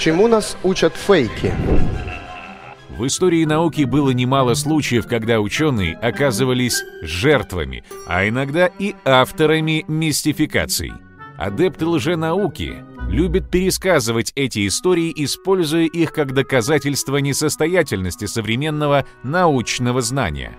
Чему нас учат фейки? В истории науки было немало случаев, когда ученые оказывались жертвами, а иногда и авторами мистификаций. Адепты лженауки любят пересказывать эти истории, используя их как доказательство несостоятельности современного научного знания.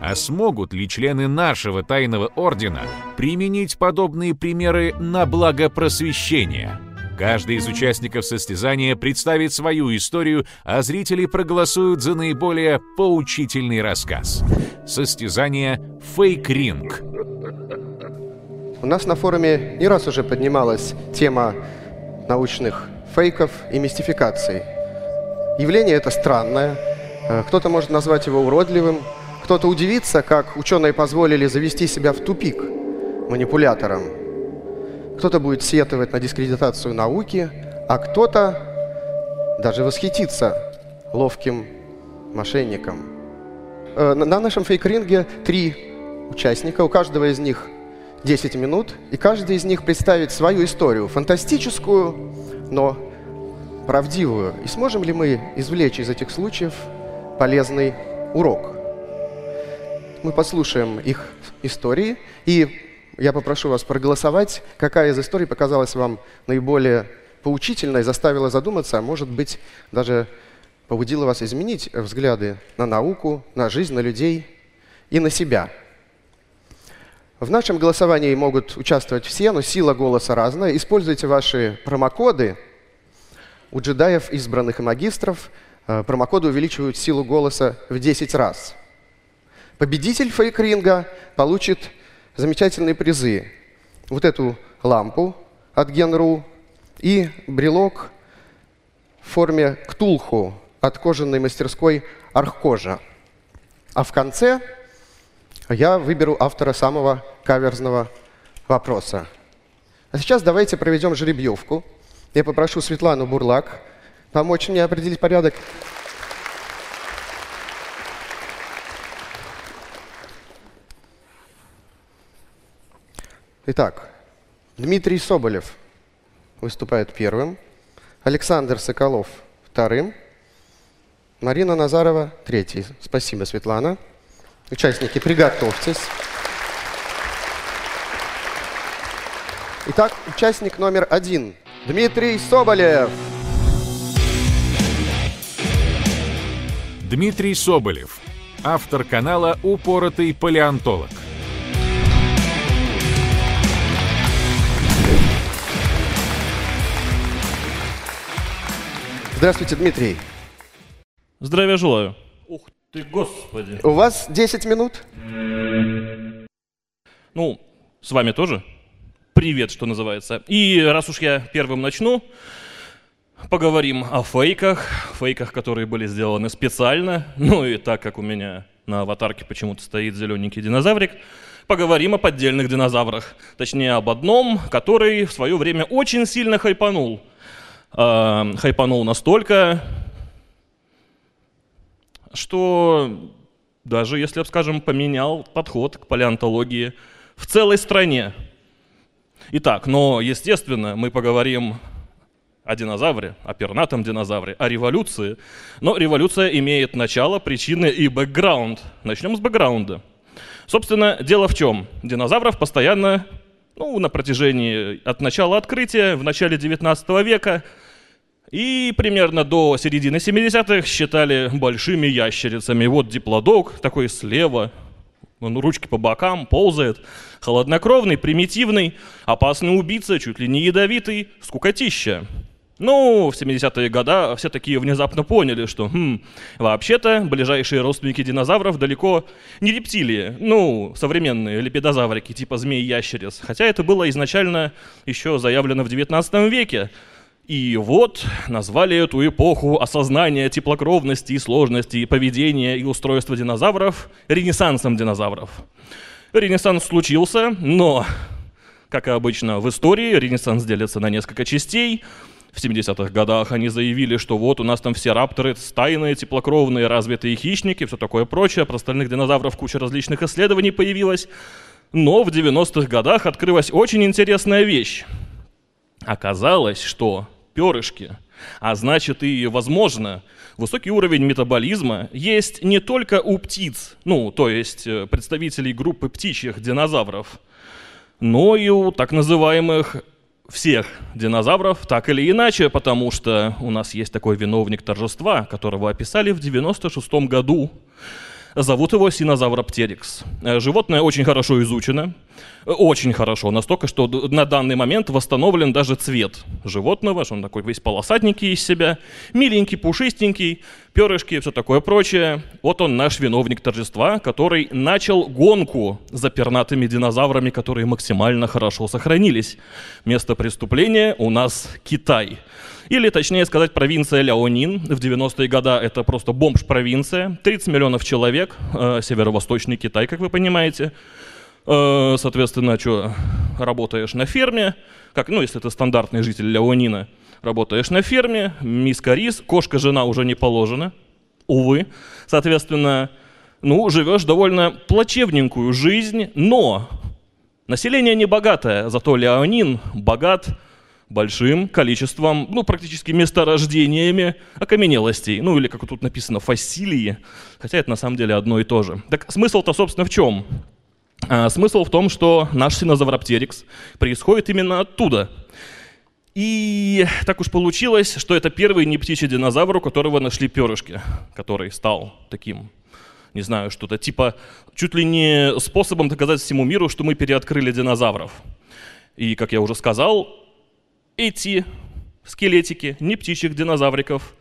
А смогут ли члены нашего тайного ордена применить подобные примеры на благо просвещения? Каждый из участников состязания представит свою историю, а зрители проголосуют за наиболее поучительный рассказ. Состязание «Фейк-ринг». У нас на форуме не раз уже поднималась тема научных фейков и мистификаций. Явление это странное. Э, кто-то может назвать его уродливым, кто-то удивится, как ученые позволили завести себя в тупик манипуляторам. Кто-то будет сетовать на дискредитацию науки, а кто-то даже восхититься ловким мошенником. Э, на нашем фейк-ринге три участника, у каждого из них 10 минут, и каждый из них представит свою историю, фантастическую, но правдивую. И сможем ли мы извлечь из этих случаев полезный урок? Мы послушаем их истории, и я попрошу вас проголосовать, какая из историй показалась вам наиболее поучительной, заставила задуматься, а может быть, даже побудила вас изменить взгляды на науку, на жизнь, на людей и на себя – в нашем голосовании могут участвовать все, но сила голоса разная. Используйте ваши промокоды. У джедаев, избранных и магистров э, промокоды увеличивают силу голоса в 10 раз. Победитель фейк-ринга получит замечательные призы. Вот эту лампу от Генру и брелок в форме ктулху от кожаной мастерской Архкожа. А в конце я выберу автора самого каверзного вопроса. А сейчас давайте проведем жеребьевку. Я попрошу Светлану Бурлак помочь мне определить порядок. Итак, Дмитрий Соболев выступает первым, Александр Соколов вторым, Марина Назарова третий. Спасибо, Светлана. Участники, приготовьтесь. Итак, участник номер один. Дмитрий Соболев. Дмитрий Соболев. Автор канала «Упоротый палеонтолог». Здравствуйте, Дмитрий. Здравия желаю. Ух ты, господи. У вас 10 минут? Ну, с вами тоже. Привет, что называется. И раз уж я первым начну, поговорим о фейках. Фейках, которые были сделаны специально. Ну и так как у меня на аватарке почему-то стоит зелененький динозаврик, поговорим о поддельных динозаврах. Точнее, об одном, который в свое время очень сильно хайпанул. Э, хайпанул настолько, что даже, если, скажем, поменял подход к палеонтологии в целой стране. Итак, но, естественно, мы поговорим о динозавре, о пернатом динозавре, о революции. Но революция имеет начало, причины и бэкграунд. Начнем с бэкграунда. Собственно, дело в чем? Динозавров постоянно, ну, на протяжении от начала открытия, в начале 19 века, и примерно до середины 70-х считали большими ящерицами. Вот диплодок такой слева, он ручки по бокам, ползает. Холоднокровный, примитивный, опасный убийца, чуть ли не ядовитый, скукотища. Ну, в 70-е годы все такие внезапно поняли, что, хм, вообще-то, ближайшие родственники динозавров далеко не рептилии, ну, современные лепидозаврики, типа змей-ящериц. Хотя это было изначально еще заявлено в 19 веке. И вот назвали эту эпоху осознания теплокровности и сложности поведения и устройства динозавров ренессансом динозавров. Ренессанс случился, но, как и обычно в истории, ренессанс делится на несколько частей. В 70-х годах они заявили, что вот у нас там все рапторы стайные, теплокровные, развитые хищники, все такое прочее. Про остальных динозавров куча различных исследований появилась. Но в 90-х годах открылась очень интересная вещь. Оказалось, что перышки А значит и, возможно, высокий уровень метаболизма есть не только у птиц, ну, то есть э, представителей группы птичьих динозавров, но и у так называемых всех динозавров так или иначе, потому что у нас есть такой виновник торжества, которого описали в 96 году. Зовут его Синозавроптерикс. Э, животное очень хорошо изучено, очень хорошо, настолько, что на данный момент восстановлен даже цвет животного, что он такой весь полосатненький из себя, миленький, пушистенький, перышки, все такое прочее. Вот он наш виновник торжества, который начал гонку за пернатыми динозаврами, которые максимально хорошо сохранились. Место преступления у нас Китай. Или, точнее сказать, провинция Ляонин. В 90-е годы это просто бомж-провинция. 30 миллионов человек, э, северо-восточный Китай, как вы понимаете. Э, соответственно, что, работаешь на ферме, как, ну, если ты стандартный житель Леонина, работаешь на ферме, миска рис, кошка-жена уже не положена, увы. Соответственно, ну, живешь довольно плачевненькую жизнь, но население не богатое, зато Леонин богат большим количеством, ну, практически месторождениями окаменелостей, ну, или, как тут написано, фасилии, хотя это на самом деле одно и то же. Так смысл-то, собственно, в чем? А, смысл в том, что наш синозавроптерикс происходит именно оттуда. И так уж получилось, что это первый не птичий динозавр, у которого нашли перышки, который стал таким, не знаю, что-то типа чуть ли не способом доказать всему миру, что мы переоткрыли динозавров. И, как я уже сказал, эти скелетики не птичьих динозавриков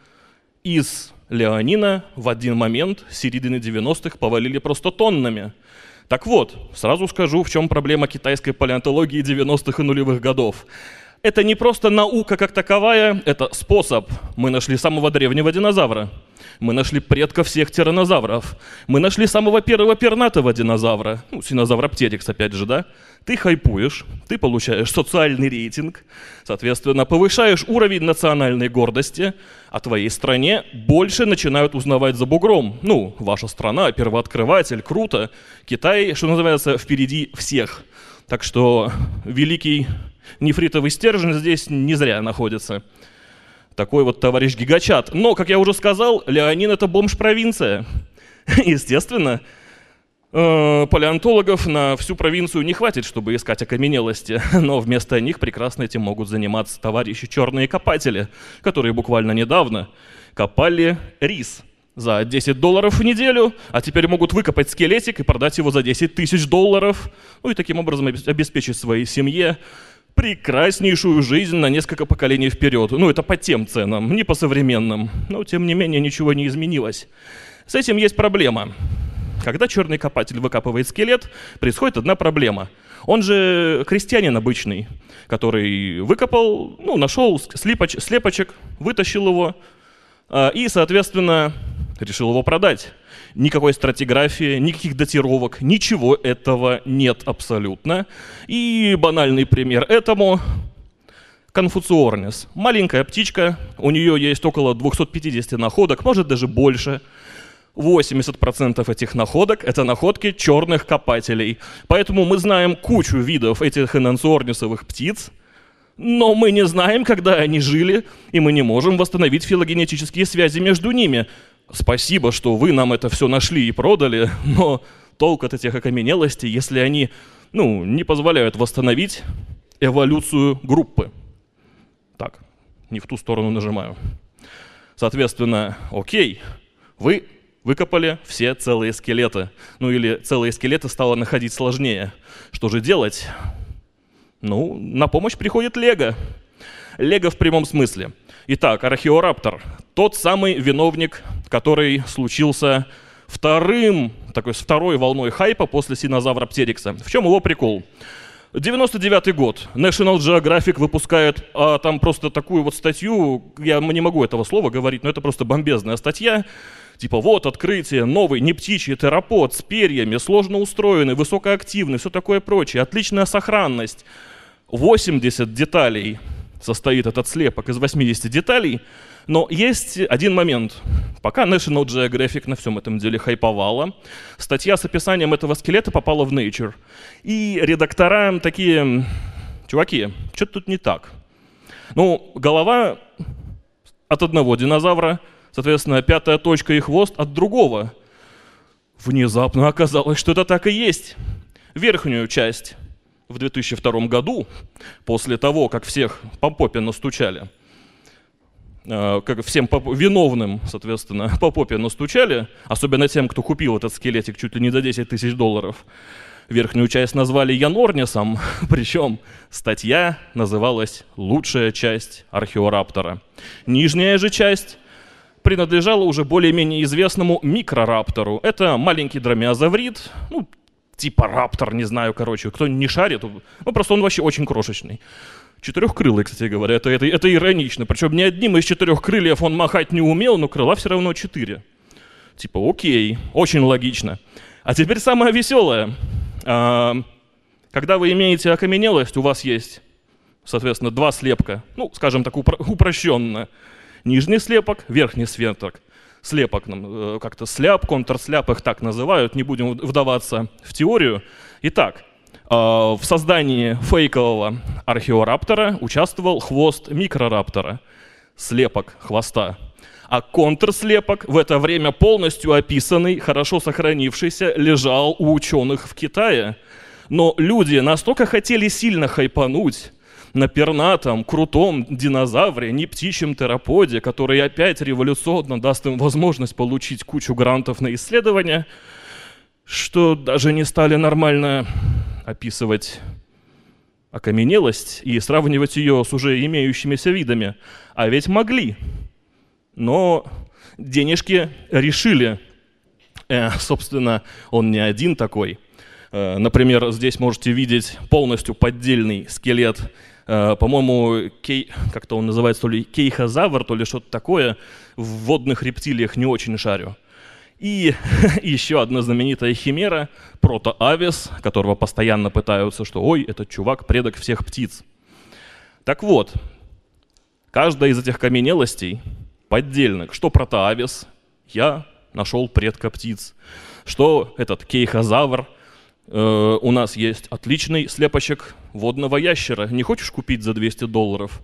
из Леонина в один момент середины 90-х повалили просто тоннами – так вот, сразу скажу, в чем проблема китайской палеонтологии 90-х и нулевых годов. Это не просто наука как таковая, это способ. Мы нашли самого древнего динозавра. Мы нашли предка всех тиранозавров. Мы нашли самого первого пернатого динозавра. Ну, синозавроптерикс, опять же, да? Ты хайпуешь, ты получаешь социальный рейтинг, соответственно, повышаешь уровень национальной гордости, а твоей стране больше начинают узнавать за бугром. Ну, ваша страна, первооткрыватель, круто. Китай, что называется, впереди всех. Так что великий нефритовый стержень здесь не зря находится. Такой вот товарищ гигачат. Но, как я уже сказал, Леонин это бомж-провинция. Естественно, э, палеонтологов на всю провинцию не хватит, чтобы искать окаменелости, но вместо них прекрасно этим могут заниматься товарищи черные копатели, которые буквально недавно копали рис за 10 долларов в неделю, а теперь могут выкопать скелетик и продать его за 10 тысяч долларов, ну и таким образом обеспечить своей семье прекраснейшую жизнь на несколько поколений вперед. Ну, это по тем ценам, не по современным. Но, тем не менее, ничего не изменилось. С этим есть проблема. Когда черный копатель выкапывает скелет, происходит одна проблема. Он же крестьянин обычный, который выкопал, ну, нашел слепоч, слепочек, вытащил его э, и, соответственно, решил его продать. Никакой стратиграфии, никаких датировок, ничего этого нет абсолютно. И банальный пример этому Конфуциорнис. Маленькая птичка, у нее есть около 250 находок, может даже больше. 80% этих находок — это находки черных копателей. Поэтому мы знаем кучу видов этих энансуорнисовых птиц, но мы не знаем, когда они жили, и мы не можем восстановить филогенетические связи между ними спасибо, что вы нам это все нашли и продали, но толк от этих окаменелостей, если они ну, не позволяют восстановить эволюцию группы. Так, не в ту сторону нажимаю. Соответственно, окей, вы выкопали все целые скелеты. Ну или целые скелеты стало находить сложнее. Что же делать? Ну, на помощь приходит Лего. Лего в прямом смысле. Итак, археораптор, тот самый виновник, который случился вторым, такой, с второй волной хайпа после синозавра Птерикса. В чем его прикол? 99 год. National Geographic выпускает а, там просто такую вот статью, я не могу этого слова говорить, но это просто бомбезная статья. Типа вот открытие, новый не птичий терапод с перьями, сложно устроенный, высокоактивный, все такое прочее, отличная сохранность. 80 деталей состоит этот слепок из 80 деталей, но есть один момент. Пока National Geographic на всем этом деле хайповала, статья с описанием этого скелета попала в Nature. И редактора такие, чуваки, что-то тут не так. Ну, голова от одного динозавра, соответственно, пятая точка и хвост от другого. Внезапно оказалось, что это так и есть. Верхнюю часть в 2002 году, после того, как всех по попе настучали, э, как всем виновным, соответственно, по попе настучали, особенно тем, кто купил этот скелетик чуть ли не за 10 тысяч долларов, верхнюю часть назвали Янорнисом, причем статья называлась «Лучшая часть археораптора». Нижняя же часть принадлежала уже более-менее известному микрораптору. Это маленький дромеозаврид, ну, типа раптор, не знаю, короче, кто не шарит, ну просто он вообще очень крошечный. Четырехкрылый, кстати говоря, это, это, это иронично. Причем ни одним из четырех крыльев он махать не умел, но крыла все равно четыре. Типа, окей, очень логично. А теперь самое веселое. А, когда вы имеете окаменелость, у вас есть, соответственно, два слепка, ну, скажем так, упро- упрощенно. Нижний слепок, верхний сверток слепок, э, как-то сляп, контрсляп их так называют, не будем вдаваться в теорию. Итак, э, в создании фейкового археораптора участвовал хвост микрораптора, слепок хвоста. А контрслепок, в это время полностью описанный, хорошо сохранившийся, лежал у ученых в Китае. Но люди настолько хотели сильно хайпануть, на пернатом, крутом динозавре, не птичьем тераподе, который опять революционно даст им возможность получить кучу грантов на исследования, что даже не стали нормально описывать окаменелость и сравнивать ее с уже имеющимися видами. А ведь могли. Но денежки решили. Э, собственно, он не один такой. Э, например, здесь можете видеть полностью поддельный скелет по-моему, кей, как-то он называется, то ли кейхозавр, то ли что-то такое, в водных рептилиях не очень шарю. И еще одна знаменитая химера, протоавис, которого постоянно пытаются, что ой, этот чувак предок всех птиц. Так вот, каждая из этих каменелостей поддельных, что протоавис, я нашел предка птиц, что этот кейхозавр, Э, у нас есть отличный слепочек водного ящера. Не хочешь купить за 200 долларов?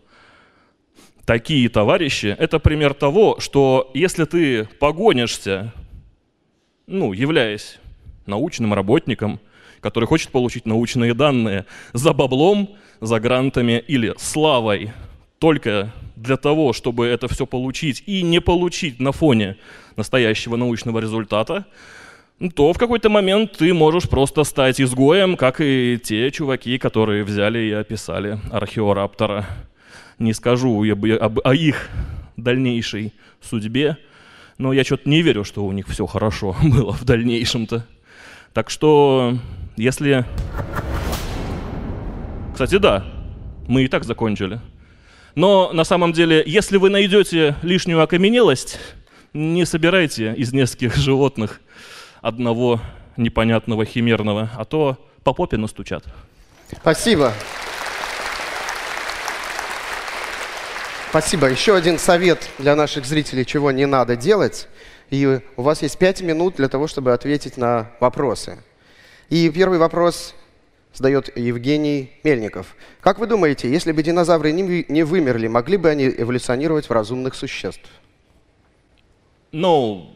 Такие товарищи – это пример того, что если ты погонишься, ну, являясь научным работником, который хочет получить научные данные за баблом, за грантами или славой, только для того, чтобы это все получить и не получить на фоне настоящего научного результата, то в какой-то момент ты можешь просто стать изгоем, как и те чуваки, которые взяли и описали археораптора. Не скажу об, об, о их дальнейшей судьбе, но я что-то не верю, что у них все хорошо было в дальнейшем-то. Так что, если... Кстати, да, мы и так закончили. Но на самом деле, если вы найдете лишнюю окаменелость, не собирайте из нескольких животных одного непонятного химерного, а то по попе настучат. Спасибо. Спасибо. Еще один совет для наших зрителей, чего не надо делать. И у вас есть пять минут для того, чтобы ответить на вопросы. И первый вопрос задает Евгений Мельников. Как вы думаете, если бы динозавры не вымерли, могли бы они эволюционировать в разумных существ? Ну,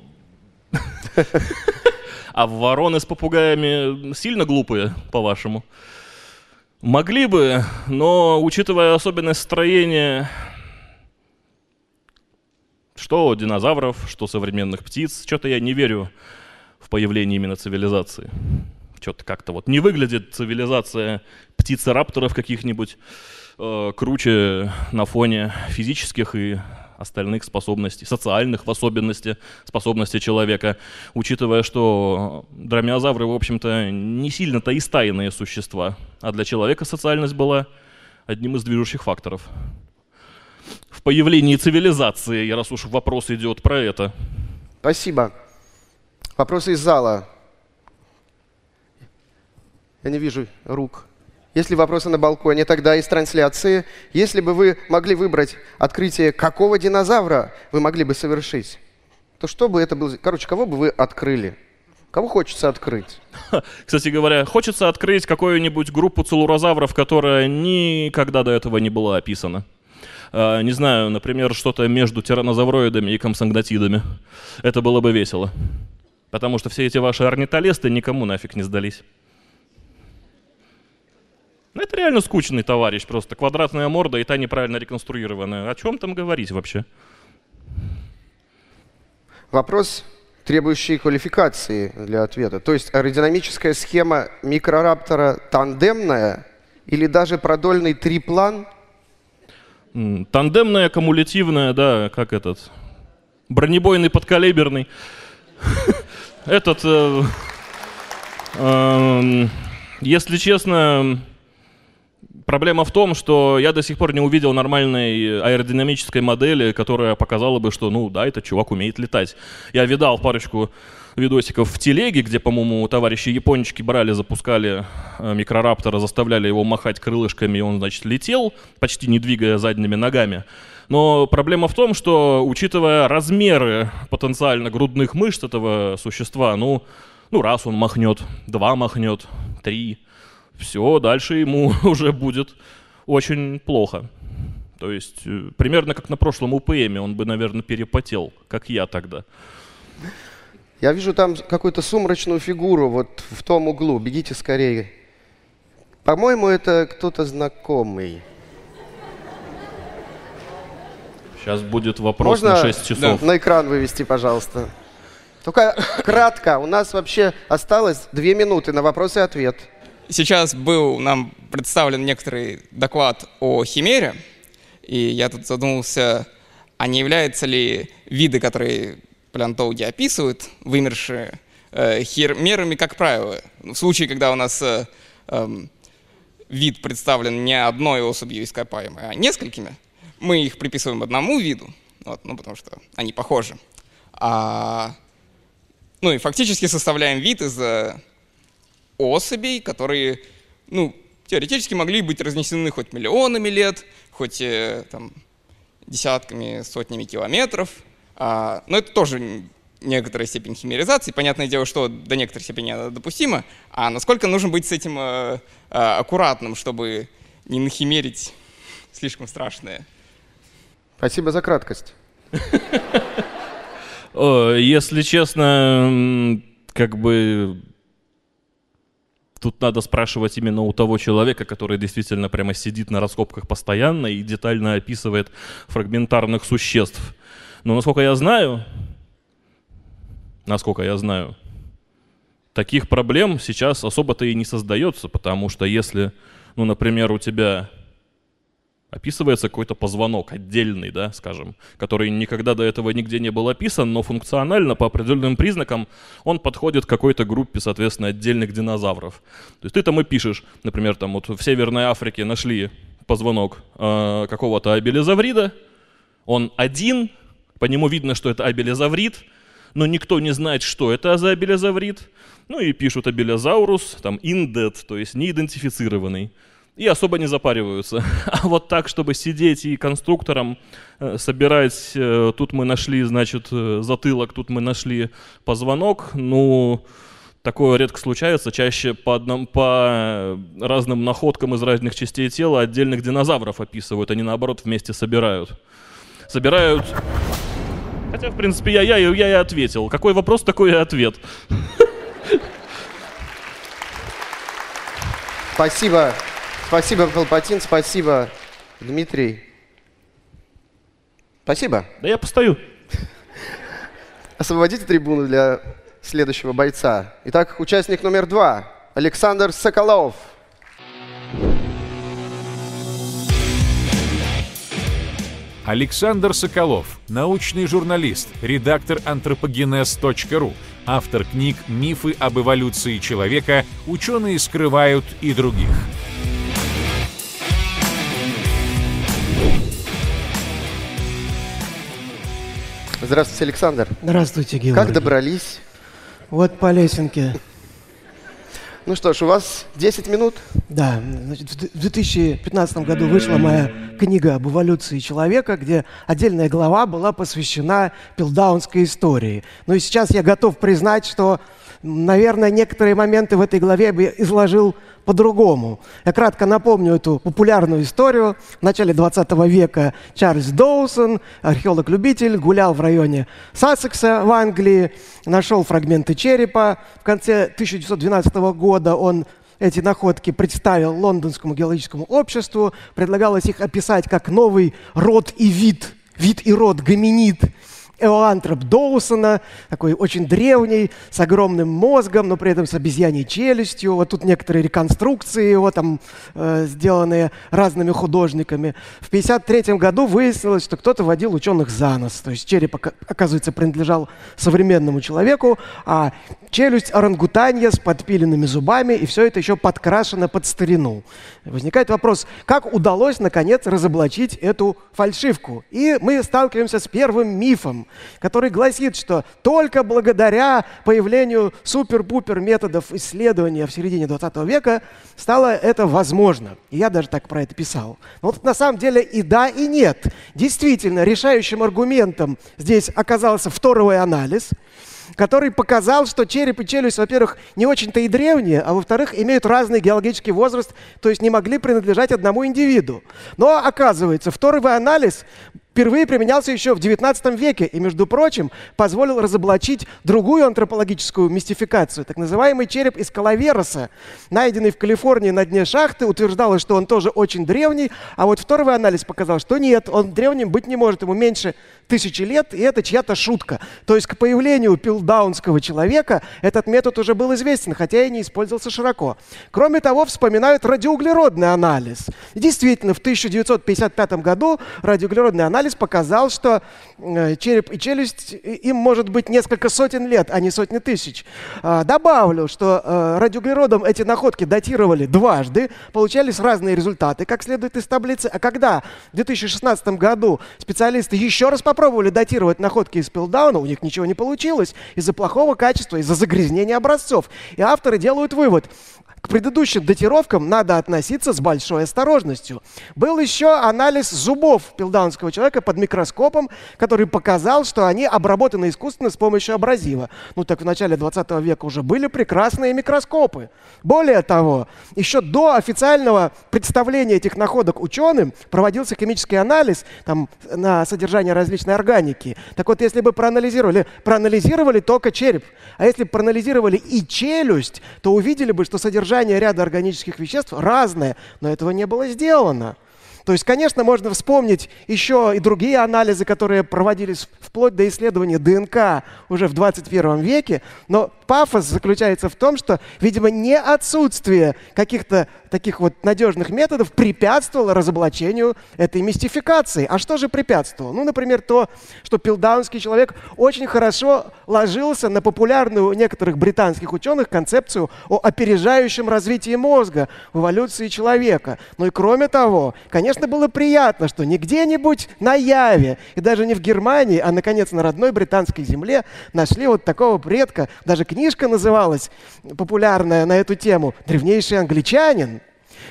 А вороны с попугаями сильно глупые, по-вашему? Могли бы, но учитывая особенность строения что динозавров, что современных птиц, что-то я не верю в появление именно цивилизации. Что-то как-то вот не выглядит цивилизация птиц-рапторов каких-нибудь э, круче на фоне физических и остальных способностей, социальных в особенности способностей человека, учитывая, что дромеозавры, в общем-то, не сильно-то и стайные существа, а для человека социальность была одним из движущих факторов. В появлении цивилизации, раз уж вопрос идет про это. Спасибо. Вопросы из зала. Я не вижу рук. Если вопросы на балконе, тогда из трансляции. Если бы вы могли выбрать открытие, какого динозавра вы могли бы совершить, то что бы это было? Короче, кого бы вы открыли? Кого хочется открыть? Кстати говоря, хочется открыть какую-нибудь группу целурозавров, которая никогда до этого не была описана. э, не знаю, например, что-то между тиранозавроидами и комсангнатидами. Это было бы весело. Потому что все эти ваши орнитолесты никому нафиг не сдались. Ну, это реально скучный товарищ, просто квадратная морда и та неправильно реконструированная. О чем там говорить вообще? Вопрос, требующий квалификации для ответа. То есть аэродинамическая схема микрораптора тандемная или даже продольный триплан? Тандемная, кумулятивная, да, как этот, бронебойный подкалиберный. Этот, э, эм, если честно, Проблема в том, что я до сих пор не увидел нормальной аэродинамической модели, которая показала бы, что, ну да, этот чувак умеет летать. Я видал парочку видосиков в телеге, где, по-моему, товарищи япончики брали, запускали э, микрораптора, заставляли его махать крылышками, и он, значит, летел, почти не двигая задними ногами. Но проблема в том, что, учитывая размеры потенциально грудных мышц этого существа, ну, ну раз он махнет, два махнет, три, все, дальше ему уже будет очень плохо. То есть э, примерно как на прошлом УПМе, он бы, наверное, перепотел, как я тогда. Я вижу там какую-то сумрачную фигуру вот в том углу. Бегите скорее. По-моему, это кто-то знакомый. Сейчас будет вопрос Можно на 6 часов. Да. на экран вывести, пожалуйста? Только кратко. У нас вообще осталось две минуты на вопрос и ответ. Сейчас был нам представлен некоторый доклад о химере, и я тут задумался, а не являются ли виды, которые палеонтологи описывают, вымершие э, химерами, как правило. В случае, когда у нас э, э, вид представлен не одной особью ископаемой, а несколькими, мы их приписываем одному виду, вот, ну, потому что они похожи. А, ну и фактически составляем вид из э, особей, которые, ну, теоретически могли быть разнесены хоть миллионами лет, хоть э, там, десятками, сотнями километров. А, но это тоже некоторая степень химеризации. Понятное дело, что до некоторой степени она допустима. А насколько нужно быть с этим э, э, аккуратным, чтобы не нахимерить слишком страшное? Спасибо за краткость. Если честно, как бы тут надо спрашивать именно у того человека, который действительно прямо сидит на раскопках постоянно и детально описывает фрагментарных существ. Но насколько я знаю, насколько я знаю, таких проблем сейчас особо-то и не создается, потому что если, ну, например, у тебя описывается какой-то позвонок отдельный, да, скажем, который никогда до этого нигде не был описан, но функционально по определенным признакам он подходит к какой-то группе, соответственно, отдельных динозавров. То есть ты там и пишешь, например, там вот в Северной Африке нашли позвонок э, какого-то абелизаврида, он один, по нему видно, что это абелизаврид, но никто не знает, что это за абелизаврид. Ну и пишут абелизаурус, там индет, то есть неидентифицированный и особо не запариваются. А вот так, чтобы сидеть и конструктором э, собирать, э, тут мы нашли, значит, э, затылок, тут мы нашли позвонок, ну, такое редко случается, чаще по, одном, по разным находкам из разных частей тела отдельных динозавров описывают, они наоборот вместе собирают. Собирают... Хотя, в принципе, я, я, я и ответил. Какой вопрос, такой и ответ. Спасибо. Спасибо, Колпатин, спасибо, Дмитрий. Спасибо. Да я постою. Освободите трибуну для следующего бойца. Итак, участник номер два. Александр Соколов. Александр Соколов, научный журналист, редактор антропогенез.ру, автор книг «Мифы об эволюции человека», «Ученые скрывают» и других. Здравствуйте, Александр. Здравствуйте, Георгий. Как добрались? Вот по лесенке. Ну что ж, у вас 10 минут? Да, значит, в 2015 году вышла моя книга об эволюции человека, где отдельная глава была посвящена пилдаунской истории. Ну и сейчас я готов признать, что, наверное, некоторые моменты в этой главе бы изложил по-другому. Я кратко напомню эту популярную историю. В начале 20 века Чарльз Доусон, археолог-любитель, гулял в районе Сассекса в Англии, нашел фрагменты черепа. В конце 1912 года он эти находки представил Лондонскому геологическому обществу. Предлагалось их описать как новый род и вид, вид и род гоминид – Эоантроп Доусона, такой очень древний, с огромным мозгом, но при этом с обезьяньей челюстью. Вот тут некоторые реконструкции его там э, сделанные разными художниками. В 1953 году выяснилось, что кто-то водил ученых за нос. То есть череп, оказывается, принадлежал современному человеку, а челюсть орангутанья с подпиленными зубами, и все это еще подкрашено под старину. Возникает вопрос, как удалось, наконец, разоблачить эту фальшивку? И мы сталкиваемся с первым мифом, который гласит, что только благодаря появлению супер-пупер методов исследования в середине 20 века стало это возможно. И я даже так про это писал. Но вот на самом деле и да, и нет. Действительно, решающим аргументом здесь оказался второй анализ – который показал, что череп и челюсть, во-первых, не очень-то и древние, а во-вторых, имеют разный геологический возраст, то есть не могли принадлежать одному индивиду. Но оказывается, второй анализ впервые применялся еще в XIX веке и, между прочим, позволил разоблачить другую антропологическую мистификацию, так называемый череп из Калавероса, найденный в Калифорнии на дне шахты, утверждалось, что он тоже очень древний, а вот второй анализ показал, что нет, он древним быть не может, ему меньше тысячи лет, и это чья-то шутка. То есть к появлению пилдаунского человека этот метод уже был известен, хотя и не использовался широко. Кроме того, вспоминают радиоуглеродный анализ. И действительно, в 1955 году радиоуглеродный анализ анализ показал, что э, череп и челюсть, им может быть несколько сотен лет, а не сотни тысяч. А, добавлю, что э, радиоуглеродом эти находки датировали дважды, получались разные результаты, как следует из таблицы. А когда в 2016 году специалисты еще раз попробовали датировать находки из Пилдауна, у них ничего не получилось из-за плохого качества, из-за загрязнения образцов. И авторы делают вывод, к предыдущим датировкам надо относиться с большой осторожностью. Был еще анализ зубов пилдаунского человека под микроскопом, который показал, что они обработаны искусственно с помощью абразива. Ну так в начале 20 века уже были прекрасные микроскопы. Более того, еще до официального представления этих находок ученым проводился химический анализ там, на содержание различной органики. Так вот, если бы проанализировали, проанализировали только череп, а если бы проанализировали и челюсть, то увидели бы, что содержание содержание ряда органических веществ разное, но этого не было сделано. То есть, конечно, можно вспомнить еще и другие анализы, которые проводились вплоть до исследования ДНК уже в 21 веке, но пафос заключается в том, что, видимо, не отсутствие каких-то таких вот надежных методов препятствовало разоблачению этой мистификации. А что же препятствовало? Ну, например, то, что пилдаунский человек очень хорошо ложился на популярную у некоторых британских ученых концепцию о опережающем развитии мозга в эволюции человека. Ну и кроме того, конечно, было приятно, что не где-нибудь на Яве, и даже не в Германии, а, наконец, на родной британской земле нашли вот такого предка, даже книжка называлась популярная на эту тему «Древнейший англичанин».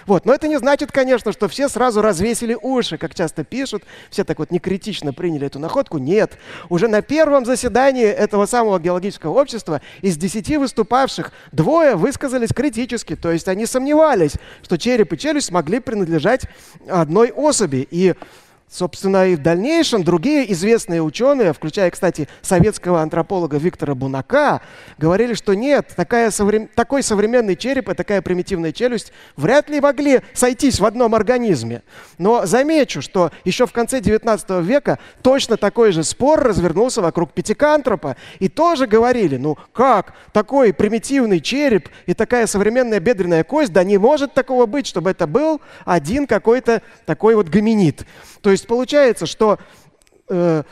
Вот. Но это не значит, конечно, что все сразу развесили уши, как часто пишут, все так вот некритично приняли эту находку. Нет. Уже на первом заседании этого самого геологического общества из десяти выступавших двое высказались критически, то есть они сомневались, что череп и челюсть могли принадлежать одной особи. И Собственно, и в дальнейшем другие известные ученые, включая, кстати, советского антрополога Виктора Бунака, говорили, что нет, такая соврем... такой современный череп и такая примитивная челюсть вряд ли могли сойтись в одном организме. Но замечу, что еще в конце 19 века точно такой же спор развернулся вокруг пятикантропа. И тоже говорили, ну как, такой примитивный череп и такая современная бедренная кость, да не может такого быть, чтобы это был один какой-то такой вот гоминид. То есть получается, что э,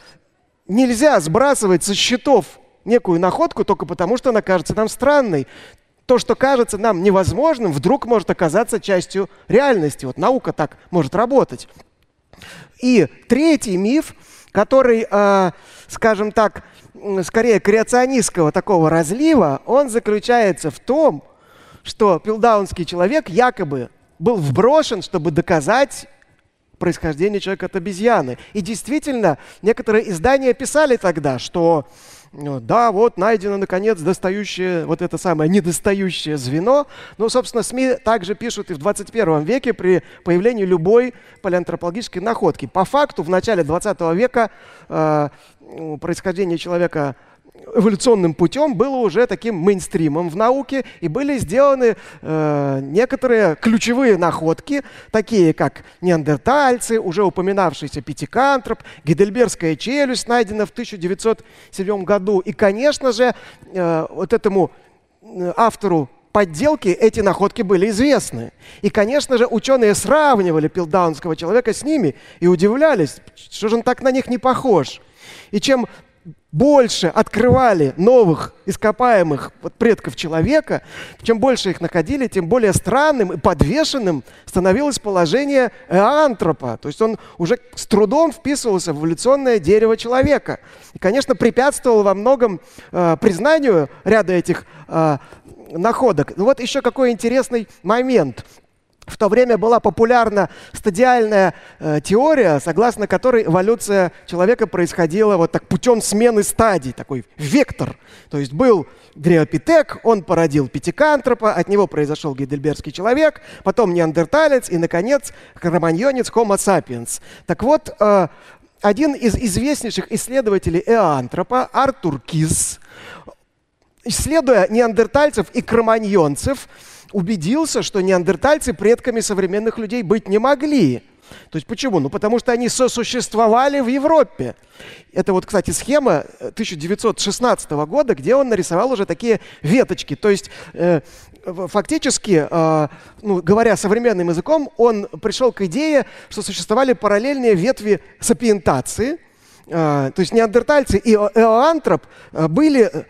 нельзя сбрасывать со счетов некую находку только потому, что она кажется нам странной. То, что кажется нам невозможным, вдруг может оказаться частью реальности. Вот наука так может работать. И третий миф, который, э, скажем так, скорее креационистского такого разлива, он заключается в том, что пилдаунский человек якобы был вброшен, чтобы доказать происхождение человека от обезьяны. И действительно, некоторые издания писали тогда, что Ну, да, вот найдено, наконец, достающее, вот это самое недостающее звено. Ну, собственно, СМИ также пишут и в 21 веке при появлении любой палеантропологической находки. По факту, в начале 20 века э, происхождение человека эволюционным путем было уже таким мейнстримом в науке, и были сделаны э, некоторые ключевые находки, такие как неандертальцы, уже упоминавшийся пятикантроп, гидельбергская челюсть, найдена в 1907 году. И, конечно же, э, вот этому э, автору подделки эти находки были известны. И, конечно же, ученые сравнивали пилдаунского человека с ними и удивлялись, что же он так на них не похож. И чем больше открывали новых ископаемых предков человека, чем больше их находили, тем более странным и подвешенным становилось положение эантропа. То есть он уже с трудом вписывался в эволюционное дерево человека. И, конечно, препятствовал во многом э, признанию ряда этих э, находок. Ну вот еще какой интересный момент. В то время была популярна стадиальная э, теория, согласно которой эволюция человека происходила вот так путем смены стадий, такой вектор. То есть был дреопитек, он породил пятикантропа, от него произошел гейдельбергский человек, потом неандерталец и, наконец, кроманьонец Homo sapiens. Так вот, э, один из известнейших исследователей эантропа, Артур Киз, исследуя неандертальцев и кроманьонцев, убедился, что неандертальцы предками современных людей быть не могли. То есть почему? Ну потому что они сосуществовали в Европе. Это вот, кстати, схема 1916 года, где он нарисовал уже такие веточки. То есть э, фактически, э, ну, говоря современным языком, он пришел к идее, что существовали параллельные ветви сапиентации. Э, то есть неандертальцы и эоантроп э, были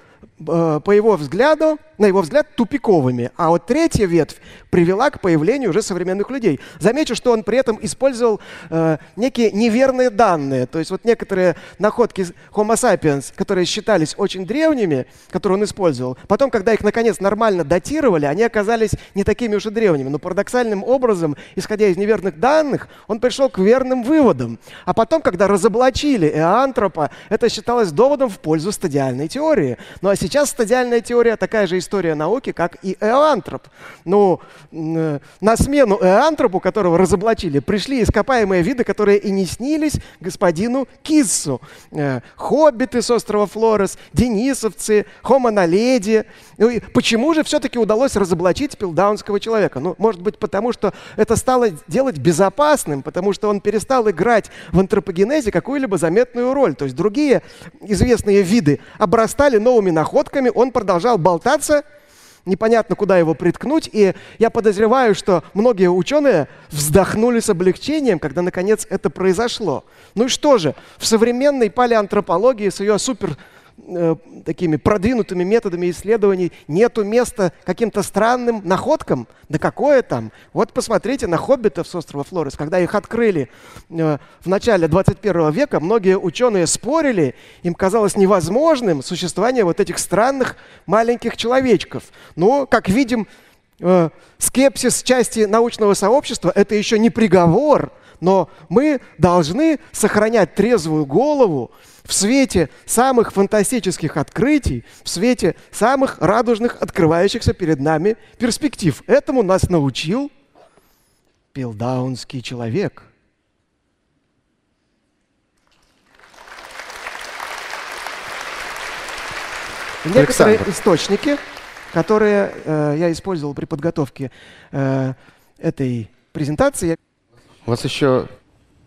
Э, по его взгляду, на его взгляд, тупиковыми. А вот третья ветвь привела к появлению уже современных людей. Замечу, что он при этом использовал э, некие неверные данные. То есть вот некоторые находки Homo sapiens, которые считались очень древними, которые он использовал, потом, когда их наконец нормально датировали, они оказались не такими уж и древними. Но парадоксальным образом, исходя из неверных данных, он пришел к верным выводам. А потом, когда разоблачили эантропа, это считалось доводом в пользу стадиальной теории. Ну а сейчас стадиальная теория такая же история науки, как и эантроп. Ну, э, на смену эантропу, которого разоблачили, пришли ископаемые виды, которые и не снились господину Киссу. Э, хоббиты с острова Флорес, денисовцы, хомоноледи. Ну, и почему же все-таки удалось разоблачить пилдаунского человека? Ну, может быть, потому что это стало делать безопасным, потому что он перестал играть в антропогенезе какую-либо заметную роль. То есть другие известные виды обрастали новыми находками, он продолжал болтаться, непонятно, куда его приткнуть. И я подозреваю, что многие ученые вздохнули с облегчением, когда наконец это произошло. Ну и что же, в современной палеантропологии с ее супер э, такими продвинутыми методами исследований нету места каким-то странным находкам. Да какое там? Вот посмотрите на хоббитов с острова Флорес. Когда их открыли э, в начале 21 века, многие ученые спорили, им казалось невозможным существование вот этих странных маленьких человечков. Но, как видим, э, скепсис части научного сообщества – это еще не приговор, но мы должны сохранять трезвую голову, в свете самых фантастических открытий, в свете самых радужных, открывающихся перед нами перспектив. Этому нас научил пилдаунский человек. Некоторые Александр. источники, которые э, я использовал при подготовке э, этой презентации. У вас еще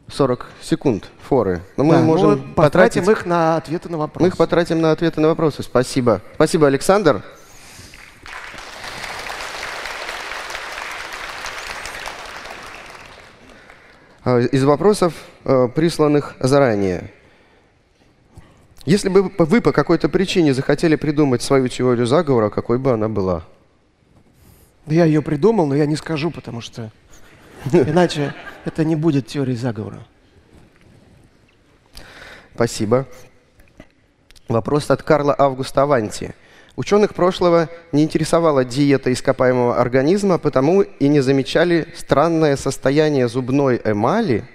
40 секунд форы. Но мы да, можем мы потратить... потратим их на ответы на вопросы. Мы их потратим на ответы на вопросы. Спасибо. Спасибо, Александр. А, из вопросов, э, присланных заранее. Если бы вы по какой-то причине захотели придумать свою теорию заговора, какой бы она была? Да я ее придумал, но я не скажу, потому что Иначе это не будет теорией заговора. Спасибо. Вопрос от Карла Августа Аванти. Ученых прошлого не интересовала диета ископаемого организма, потому и не замечали странное состояние зубной эмали.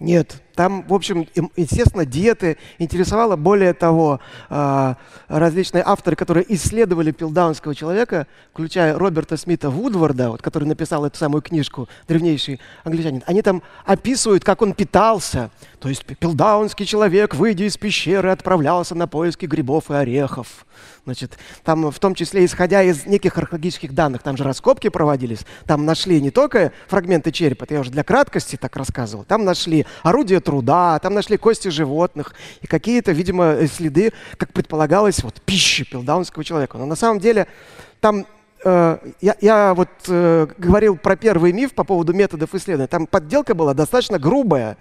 Нет, Там, в общем, естественно, диеты интересовало. Более того, а, различные авторы, которые исследовали пилдаунского человека, включая Роберта Смита Вудварда, вот, который написал эту самую книжку «Древнейший англичанин», они там описывают, как он питался. То есть пилдаунский человек, выйдя из пещеры, отправлялся на поиски грибов и орехов. Значит, там в том числе, исходя из неких археологических данных, там же раскопки проводились, там нашли не только фрагменты черепа, это я уже для краткости так рассказывал, там нашли орудия труда, там нашли кости животных и какие-то, видимо, следы, как предполагалось, вот пищи пилдаунского человека. Но на самом деле там э, я, я вот э, говорил про первый миф по поводу методов исследования. Там подделка была достаточно грубая.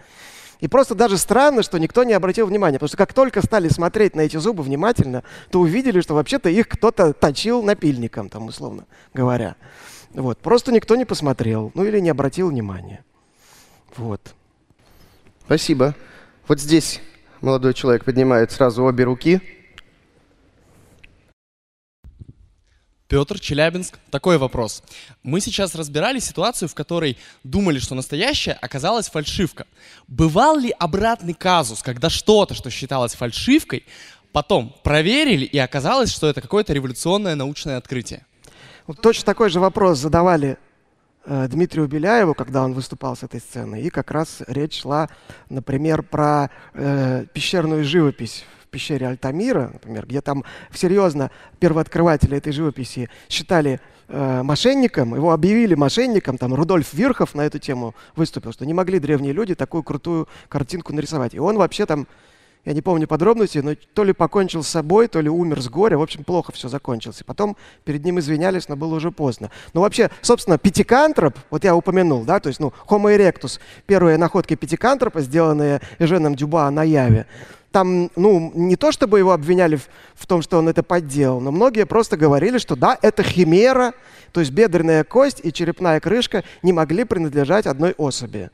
И просто даже странно, что никто не обратил внимания, потому что как только стали смотреть на эти зубы внимательно, то увидели, что вообще-то их кто-то точил напильником, там, условно говоря. Вот. Просто никто не посмотрел, ну или не обратил внимания. Вот. Спасибо. Вот здесь молодой человек поднимает сразу обе руки. Петр, Челябинск. Такой вопрос. Мы сейчас разбирали ситуацию, в которой думали, что настоящая оказалась фальшивка. Бывал ли обратный казус, когда что-то, что считалось фальшивкой, потом проверили и оказалось, что это какое-то революционное научное открытие? Вот точно такой же вопрос задавали э, Дмитрию Беляеву, когда он выступал с этой сцены. И как раз речь шла, например, про э, пещерную живопись пещере Альтамира, например, где там серьезно первооткрыватели этой живописи считали э, мошенником, его объявили мошенником, там Рудольф Вирхов на эту тему выступил, что не могли древние люди такую крутую картинку нарисовать. И он вообще там я не помню подробности, но то ли покончил с собой, то ли умер с горя. В общем, плохо все закончилось. И потом перед ним извинялись, но было уже поздно. Но вообще, собственно, пятикантроп, вот я упомянул, да, то есть, ну, Homo erectus, первые находки пятикантропа, сделанные Эженом Дюба на Яве, там, ну, не то чтобы его обвиняли в, в том, что он это подделал, но многие просто говорили, что да, это химера, то есть бедренная кость и черепная крышка не могли принадлежать одной особи.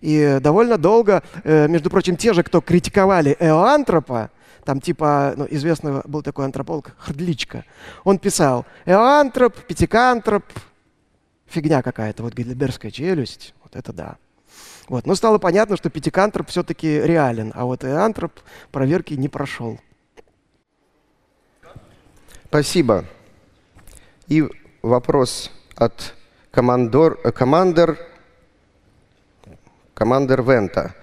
И довольно долго, э, между прочим, те же, кто критиковали Эоантропа, там типа, ну, известный был такой антрополог Хрдличка, он писал, Эоантроп, Пятикантроп, фигня какая-то, вот Гейдельбергская челюсть, вот это да. Вот. Но стало понятно, что пятикантроп все-таки реален, а вот эантроп проверки не прошел. Спасибо. И вопрос от командор, э, командер, командер Вента.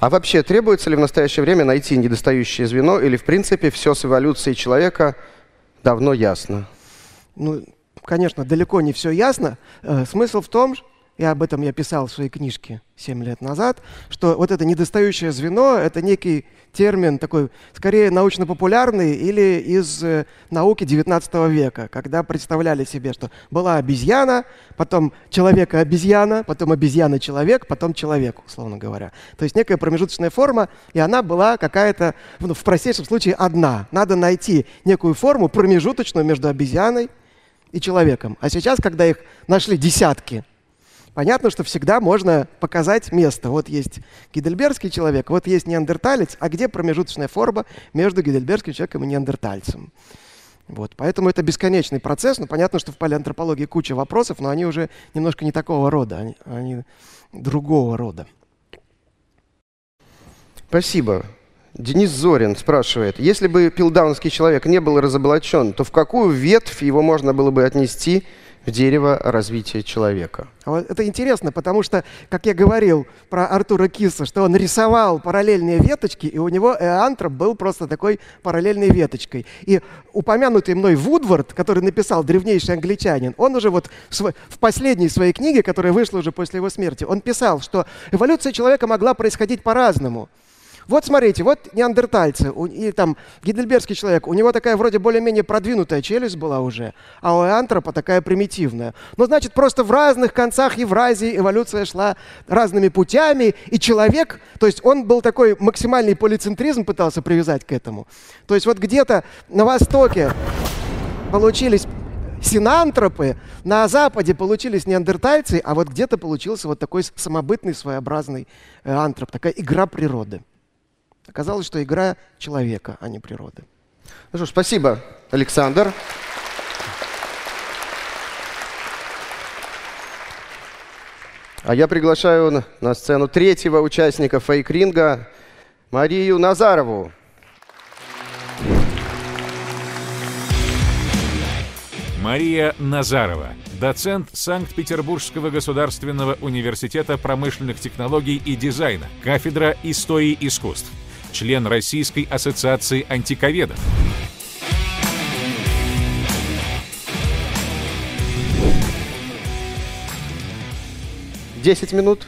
А вообще требуется ли в настоящее время найти недостающее звено или в принципе все с эволюцией человека давно ясно? Ну, конечно, далеко не все ясно. Э, смысл в том, и об этом я писал в своей книжке 7 лет назад, что вот это недостающее звено — это некий термин такой, скорее научно-популярный или из э, науки 19 века, когда представляли себе, что была обезьяна, потом человека-обезьяна, потом обезьяна-человек, потом человек, условно говоря. То есть некая промежуточная форма, и она была какая-то, ну, в простейшем случае, одна. Надо найти некую форму промежуточную между обезьяной и человеком. А сейчас, когда их нашли десятки, Понятно, что всегда можно показать место. Вот есть гидельбергский человек, вот есть неандерталец, а где промежуточная форма между гидельбергским человеком и неандертальцем? Вот, поэтому это бесконечный процесс. Но понятно, что в палеантропологии куча вопросов, но они уже немножко не такого рода, они, они другого рода. Спасибо. Денис Зорин спрашивает, если бы пилдаунский человек не был разоблачен, то в какую ветвь его можно было бы отнести в дерево развития человека. Вот это интересно, потому что, как я говорил про Артура Киса, что он рисовал параллельные веточки, и у него Эантроп был просто такой параллельной веточкой. И упомянутый мной Вудвард, который написал «Древнейший англичанин», он уже вот в последней своей книге, которая вышла уже после его смерти, он писал, что эволюция человека могла происходить по-разному. Вот смотрите, вот неандертальцы, и там гидельбергский человек, у него такая вроде более-менее продвинутая челюсть была уже, а у антропа такая примитивная. Ну, значит, просто в разных концах Евразии эволюция шла разными путями, и человек, то есть он был такой максимальный полицентризм пытался привязать к этому. То есть вот где-то на Востоке получились синантропы, на Западе получились неандертальцы, а вот где-то получился вот такой самобытный своеобразный э, антроп, такая игра природы. Оказалось, что игра человека, а не природы. Ну что ж, спасибо, Александр. А я приглашаю на сцену третьего участника фейк-ринга Марию Назарову. Мария Назарова, доцент Санкт-Петербургского государственного университета промышленных технологий и дизайна, кафедра истории искусств, член Российской ассоциации антиковедов. Десять минут.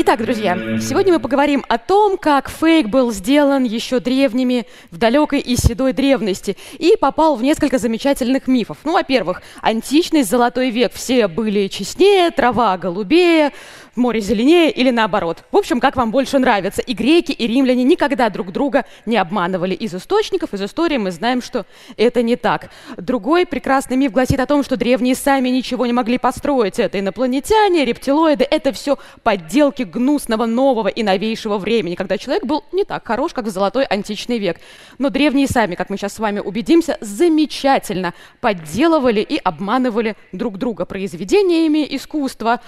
Итак, друзья, сегодня мы поговорим о том, как фейк был сделан еще древними в далекой и седой древности и попал в несколько замечательных мифов. Ну, во-первых, античность, золотой век, все были честнее, трава голубее, море зеленее или наоборот. В общем, как вам больше нравится. И греки, и римляне никогда друг друга не обманывали. Из источников, из истории мы знаем, что это не так. Другой прекрасный миф гласит о том, что древние сами ничего не могли построить. Это инопланетяне, рептилоиды, это все подделки гнусного нового и новейшего времени, когда человек был не так хорош, как в золотой античный век. Но древние сами, как мы сейчас с вами убедимся, замечательно подделывали и обманывали друг друга произведениями искусства,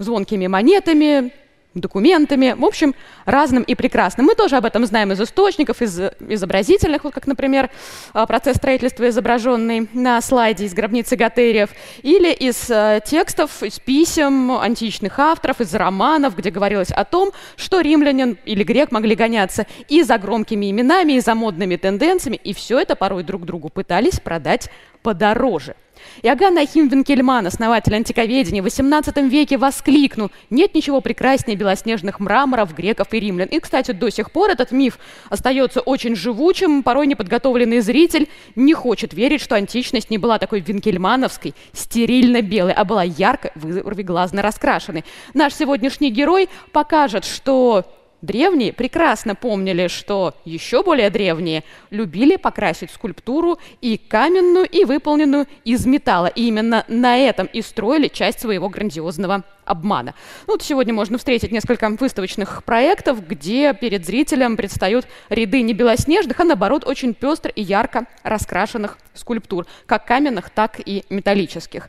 звонкими монетами, документами, в общем, разным и прекрасным. Мы тоже об этом знаем из источников, из изобразительных, вот как, например, а, процесс строительства, изображенный на слайде из гробницы Готериев, или из э, текстов, из писем античных авторов, из романов, где говорилось о том, что римлянин или грек могли гоняться и за громкими именами, и за модными тенденциями, и все это порой друг другу пытались продать подороже. Иоганн Ахим Винкельман, основатель антиковедения, в XVIII веке воскликнул «Нет ничего прекраснее белоснежных мраморов греков и римлян». И, кстати, до сих пор этот миф остается очень живучим, порой неподготовленный зритель не хочет верить, что античность не была такой винкельмановской, стерильно-белой, а была ярко, вырвиглазно раскрашенной. Наш сегодняшний герой покажет, что Древние прекрасно помнили, что еще более древние любили покрасить скульптуру и каменную, и выполненную из металла. И именно на этом и строили часть своего грандиозного обмана. Ну, вот сегодня можно встретить несколько выставочных проектов, где перед зрителем предстают ряды не белоснежных, а наоборот очень пестро и ярко раскрашенных скульптур, как каменных, так и металлических.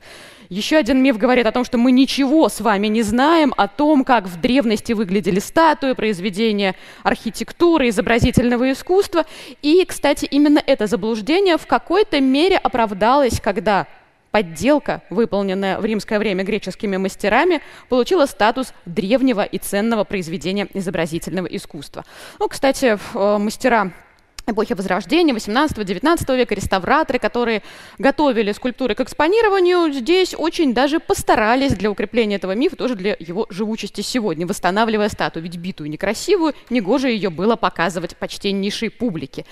Еще один миф говорит о том, что мы ничего с вами не знаем о том, как в древности выглядели статуи, произведения архитектуры, изобразительного искусства. И, кстати, именно это заблуждение в какой-то мере оправдалось, когда подделка, выполненная в римское время греческими мастерами, получила статус древнего и ценного произведения изобразительного искусства. Ну, кстати, э, мастера эпохи Возрождения, 18-19 века, реставраторы, которые готовили скульптуры к экспонированию, здесь очень даже постарались для укрепления этого мифа, тоже для его живучести сегодня, восстанавливая статую. Ведь битую некрасивую, негоже ее было показывать почтеннейшей публике.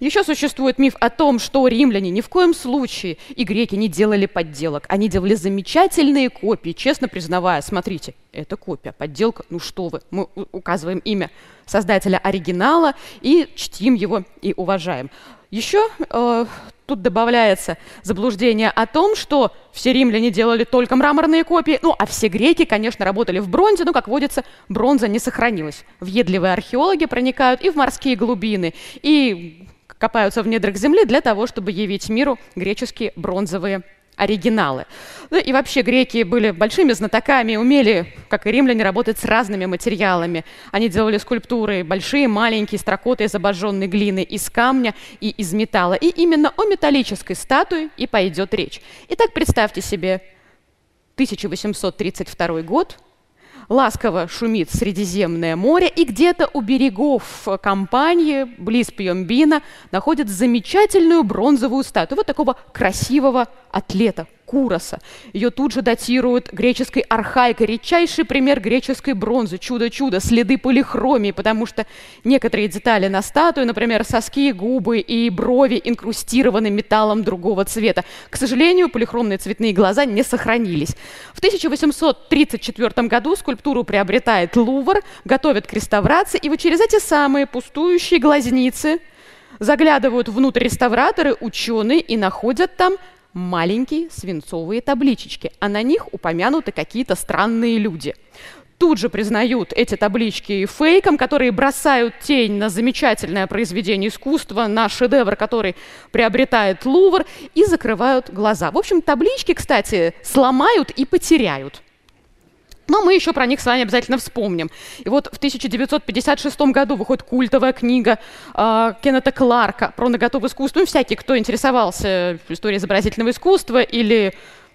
Еще существует миф о том, что римляне ни в коем случае и греки не делали подделок. Они делали замечательные копии, честно признавая, смотрите, это копия, подделка, ну что вы, мы указываем имя создателя оригинала и чтим его и уважаем. Еще э, тут добавляется заблуждение о том, что все римляне делали только мраморные копии, ну а все греки, конечно, работали в бронзе, но, как водится, бронза не сохранилась. Въедливые археологи проникают и в морские глубины, и копаются в недрах земли для того, чтобы явить миру греческие бронзовые оригиналы. Ну и вообще греки были большими знатоками, умели, как и римляне, работать с разными материалами. Они делали скульптуры большие, маленькие, строкоты из обожженной глины, из камня и из металла. И именно о металлической статуе и пойдет речь. Итак, представьте себе 1832 год, ласково шумит Средиземное море, и где-то у берегов компании, близ Пьембина, находят замечательную бронзовую статую вот такого красивого атлета, Куроса. Ее тут же датируют греческой архаикой, редчайший пример греческой бронзы, чудо-чудо, следы полихромии, потому что некоторые детали на статуе, например, соски, губы и брови инкрустированы металлом другого цвета. К сожалению, полихромные цветные глаза не сохранились. В 1834 году скульптуру приобретает Лувр, готовят к реставрации, и вот через эти самые пустующие глазницы заглядывают внутрь реставраторы, ученые, и находят там маленькие свинцовые табличечки, а на них упомянуты какие-то странные люди. тут же признают эти таблички фейком, которые бросают тень на замечательное произведение искусства, на шедевр, который приобретает Лувр, и закрывают глаза. В общем, таблички, кстати, сломают и потеряют. Но мы еще про них с вами обязательно вспомним. И вот в 1956 году выходит культовая книга э, Кеннета Кларка про наготовое искусство. Ну, всякий, кто интересовался историей изобразительного искусства или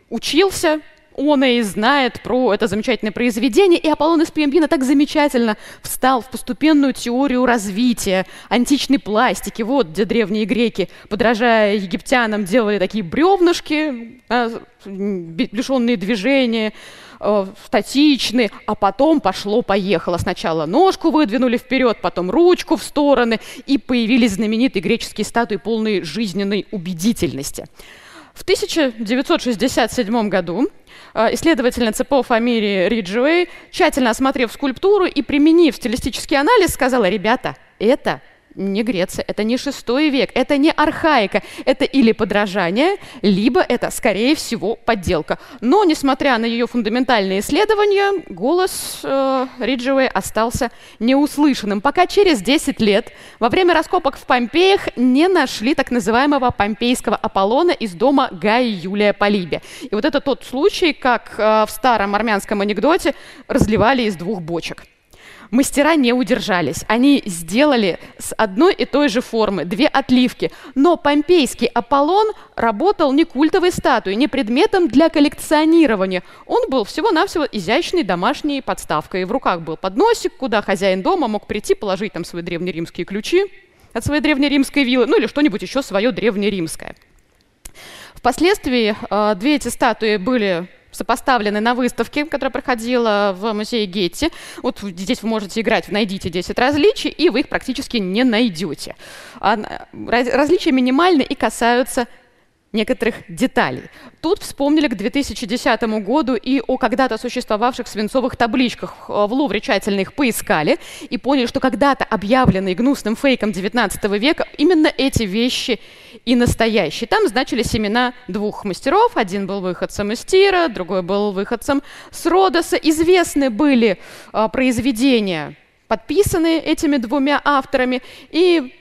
учился, он и знает про это замечательное произведение. И Аполлон из Пиамбина так замечательно встал в постепенную теорию развития античной пластики. Вот где древние греки, подражая египтянам, делали такие бревнышки, а, лишенные движения, э, статичны, а потом пошло-поехало. Сначала ножку выдвинули вперед, потом ручку в стороны, и появились знаменитые греческие статуи, полные жизненной убедительности. В 1967 году э, исследовательница по фамилии Риджуэй, тщательно осмотрев скульптуру и применив стилистический анализ, сказала, ребята, это не Греция, это не шестой век, это не архаика, это или подражание, либо это, скорее всего, подделка. Но, несмотря на ее фундаментальные исследования, голос э, Риджевой остался неуслышанным, пока через 10 лет во время раскопок в Помпеях не нашли так называемого помпейского Аполлона из дома Гая Юлия Полибия. И вот это тот случай, как э, в старом армянском анекдоте разливали из двух бочек мастера не удержались. Они сделали с одной и той же формы две отливки. Но помпейский Аполлон работал не культовой статуей, не предметом для коллекционирования. Он был всего-навсего изящной домашней подставкой. В руках был подносик, куда хозяин дома мог прийти, положить там свои древнеримские ключи от своей древнеримской виллы, ну или что-нибудь еще свое древнеримское. Впоследствии э, две эти статуи были сопоставлены на выставке, которая проходила в музее Гетти. Вот здесь вы можете играть «Найдите 10 различий», и вы их практически не найдете. Различия минимальны и касаются некоторых деталей. Тут вспомнили к 2010 году и о когда-то существовавших свинцовых табличках. Э, в Лувре тщательно их поискали и поняли, что когда-то объявленные гнусным фейком 19 века именно эти вещи и настоящие. Там значились имена двух мастеров. Один был выходцем из Тира, другой был выходцем с Родоса. Известны были а, произведения, подписанные этими двумя авторами. И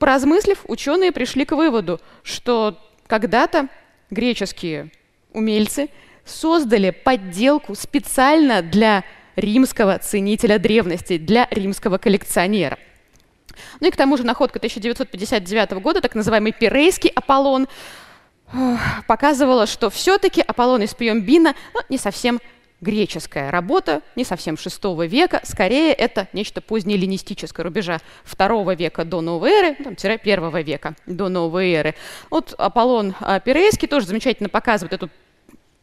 Поразмыслив, ученые пришли к выводу, что когда-то греческие умельцы создали подделку специально для римского ценителя древности, для римского коллекционера. Ну и к тому же находка 1959 года, так называемый Пирейский Аполлон, показывала, что все-таки Аполлон из Пьембина ну, не совсем греческая работа, не совсем шестого века, скорее это нечто позднеэллинистическое рубежа второго века до новой эры, там, тире первого века до новой эры. Вот Аполлон а, Пирейский тоже замечательно показывает эту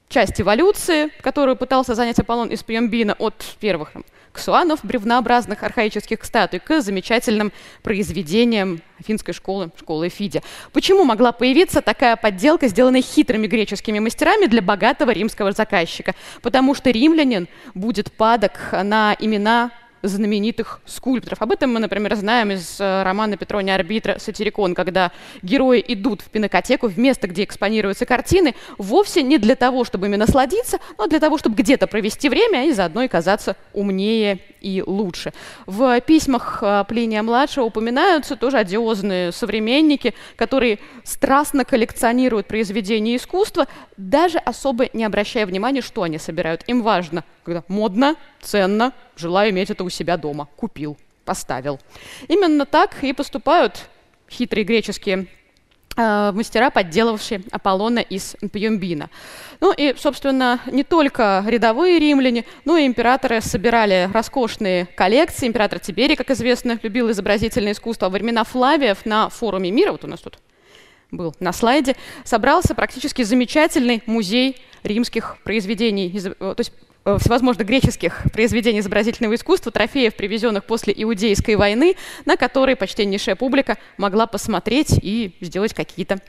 часть эволюции, которую пытался занять Аполлон из Пьембина от первых ксуанов, бревнообразных архаических статуй, к замечательным произведениям финской школы, школы Фиди. Почему могла появиться такая подделка, сделанная хитрыми греческими мастерами для богатого римского заказчика? Потому что римлянин будет падок на имена знаменитых скульпторов. Об этом мы, например, знаем из э, романа Петрония Арбитра «Сатирикон», когда герои идут в пинокотеку, в место, где экспонируются картины, вовсе не для того, чтобы ими насладиться, но для того, чтобы где-то провести время и заодно и казаться умнее и лучше. В письмах э, Плиния-младшего упоминаются тоже одиозные современники, которые страстно коллекционируют произведения искусства, даже особо не обращая внимания, что они собирают. Им важно, когда модно, ценно, желаю иметь это у себя дома. Купил, поставил. Именно так и поступают хитрые греческие мастера, подделавшие Аполлона из Пьембина. Ну и, собственно, не только рядовые римляне, но и императоры собирали роскошные коллекции. Император Тиберий, как известно, любил изобразительное искусство. Во времена Флавиев на форуме мира, вот у нас тут был на слайде, собрался практически замечательный музей римских произведений, э, то есть Э, всевозможных греческих произведений изобразительного искусства, трофеев, привезенных после Иудейской войны, на которые почтеннейшая публика могла посмотреть и сделать какие-то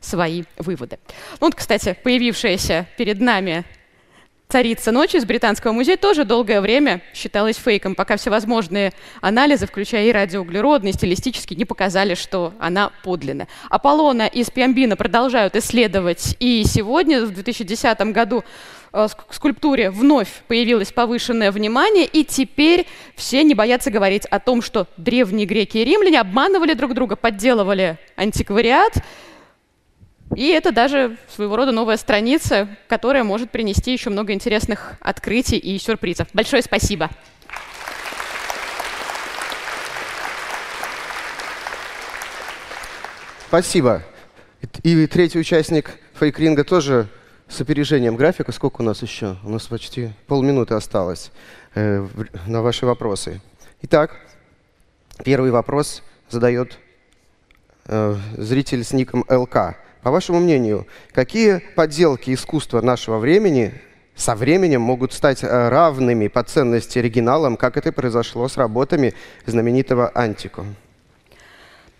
свои выводы. Ну, вот, кстати, появившаяся перед нами «Царица ночи» из Британского музея тоже долгое время считалась фейком, пока всевозможные анализы, включая и радиоуглеродные, стилистически, не показали, что она подлинная. Аполлона из Пиамбина продолжают исследовать, и сегодня, в 2010 году, э, скульптуре вновь появилось повышенное внимание, и теперь все не боятся говорить о том, что древние греки и римляне обманывали друг друга, подделывали антиквариат, и это даже своего рода новая страница, которая может принести еще много интересных открытий и сюрпризов. Большое спасибо. Спасибо. И третий участник фейкринга тоже с опережением графика. Сколько у нас еще? У нас почти полминуты осталось э, на ваши вопросы. Итак, первый вопрос задает э, зритель с ником ЛК. По вашему мнению, какие подделки искусства нашего времени со временем могут стать э, равными по ценности оригиналам, как это произошло с работами знаменитого Антико?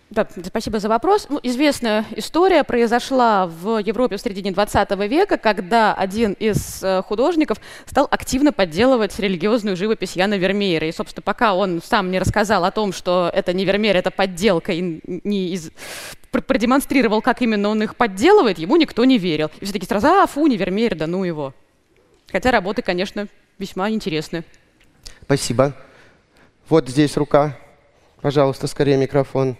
Да, спасибо за вопрос. Ну, известная история произошла в Европе в середине 20 века, когда один из э, художников стал активно подделывать религиозную живопись Яна Вермеера. И, собственно, пока он сам не рассказал о том, что это не Вермеер, это подделка, и не из... продемонстрировал, как именно он их подделывает, ему никто не верил. И все таки сразу, а, фу, не Вермеер, да ну его. Хотя работы, конечно, весьма интересны. Спасибо. Вот здесь рука. Пожалуйста, скорее микрофон.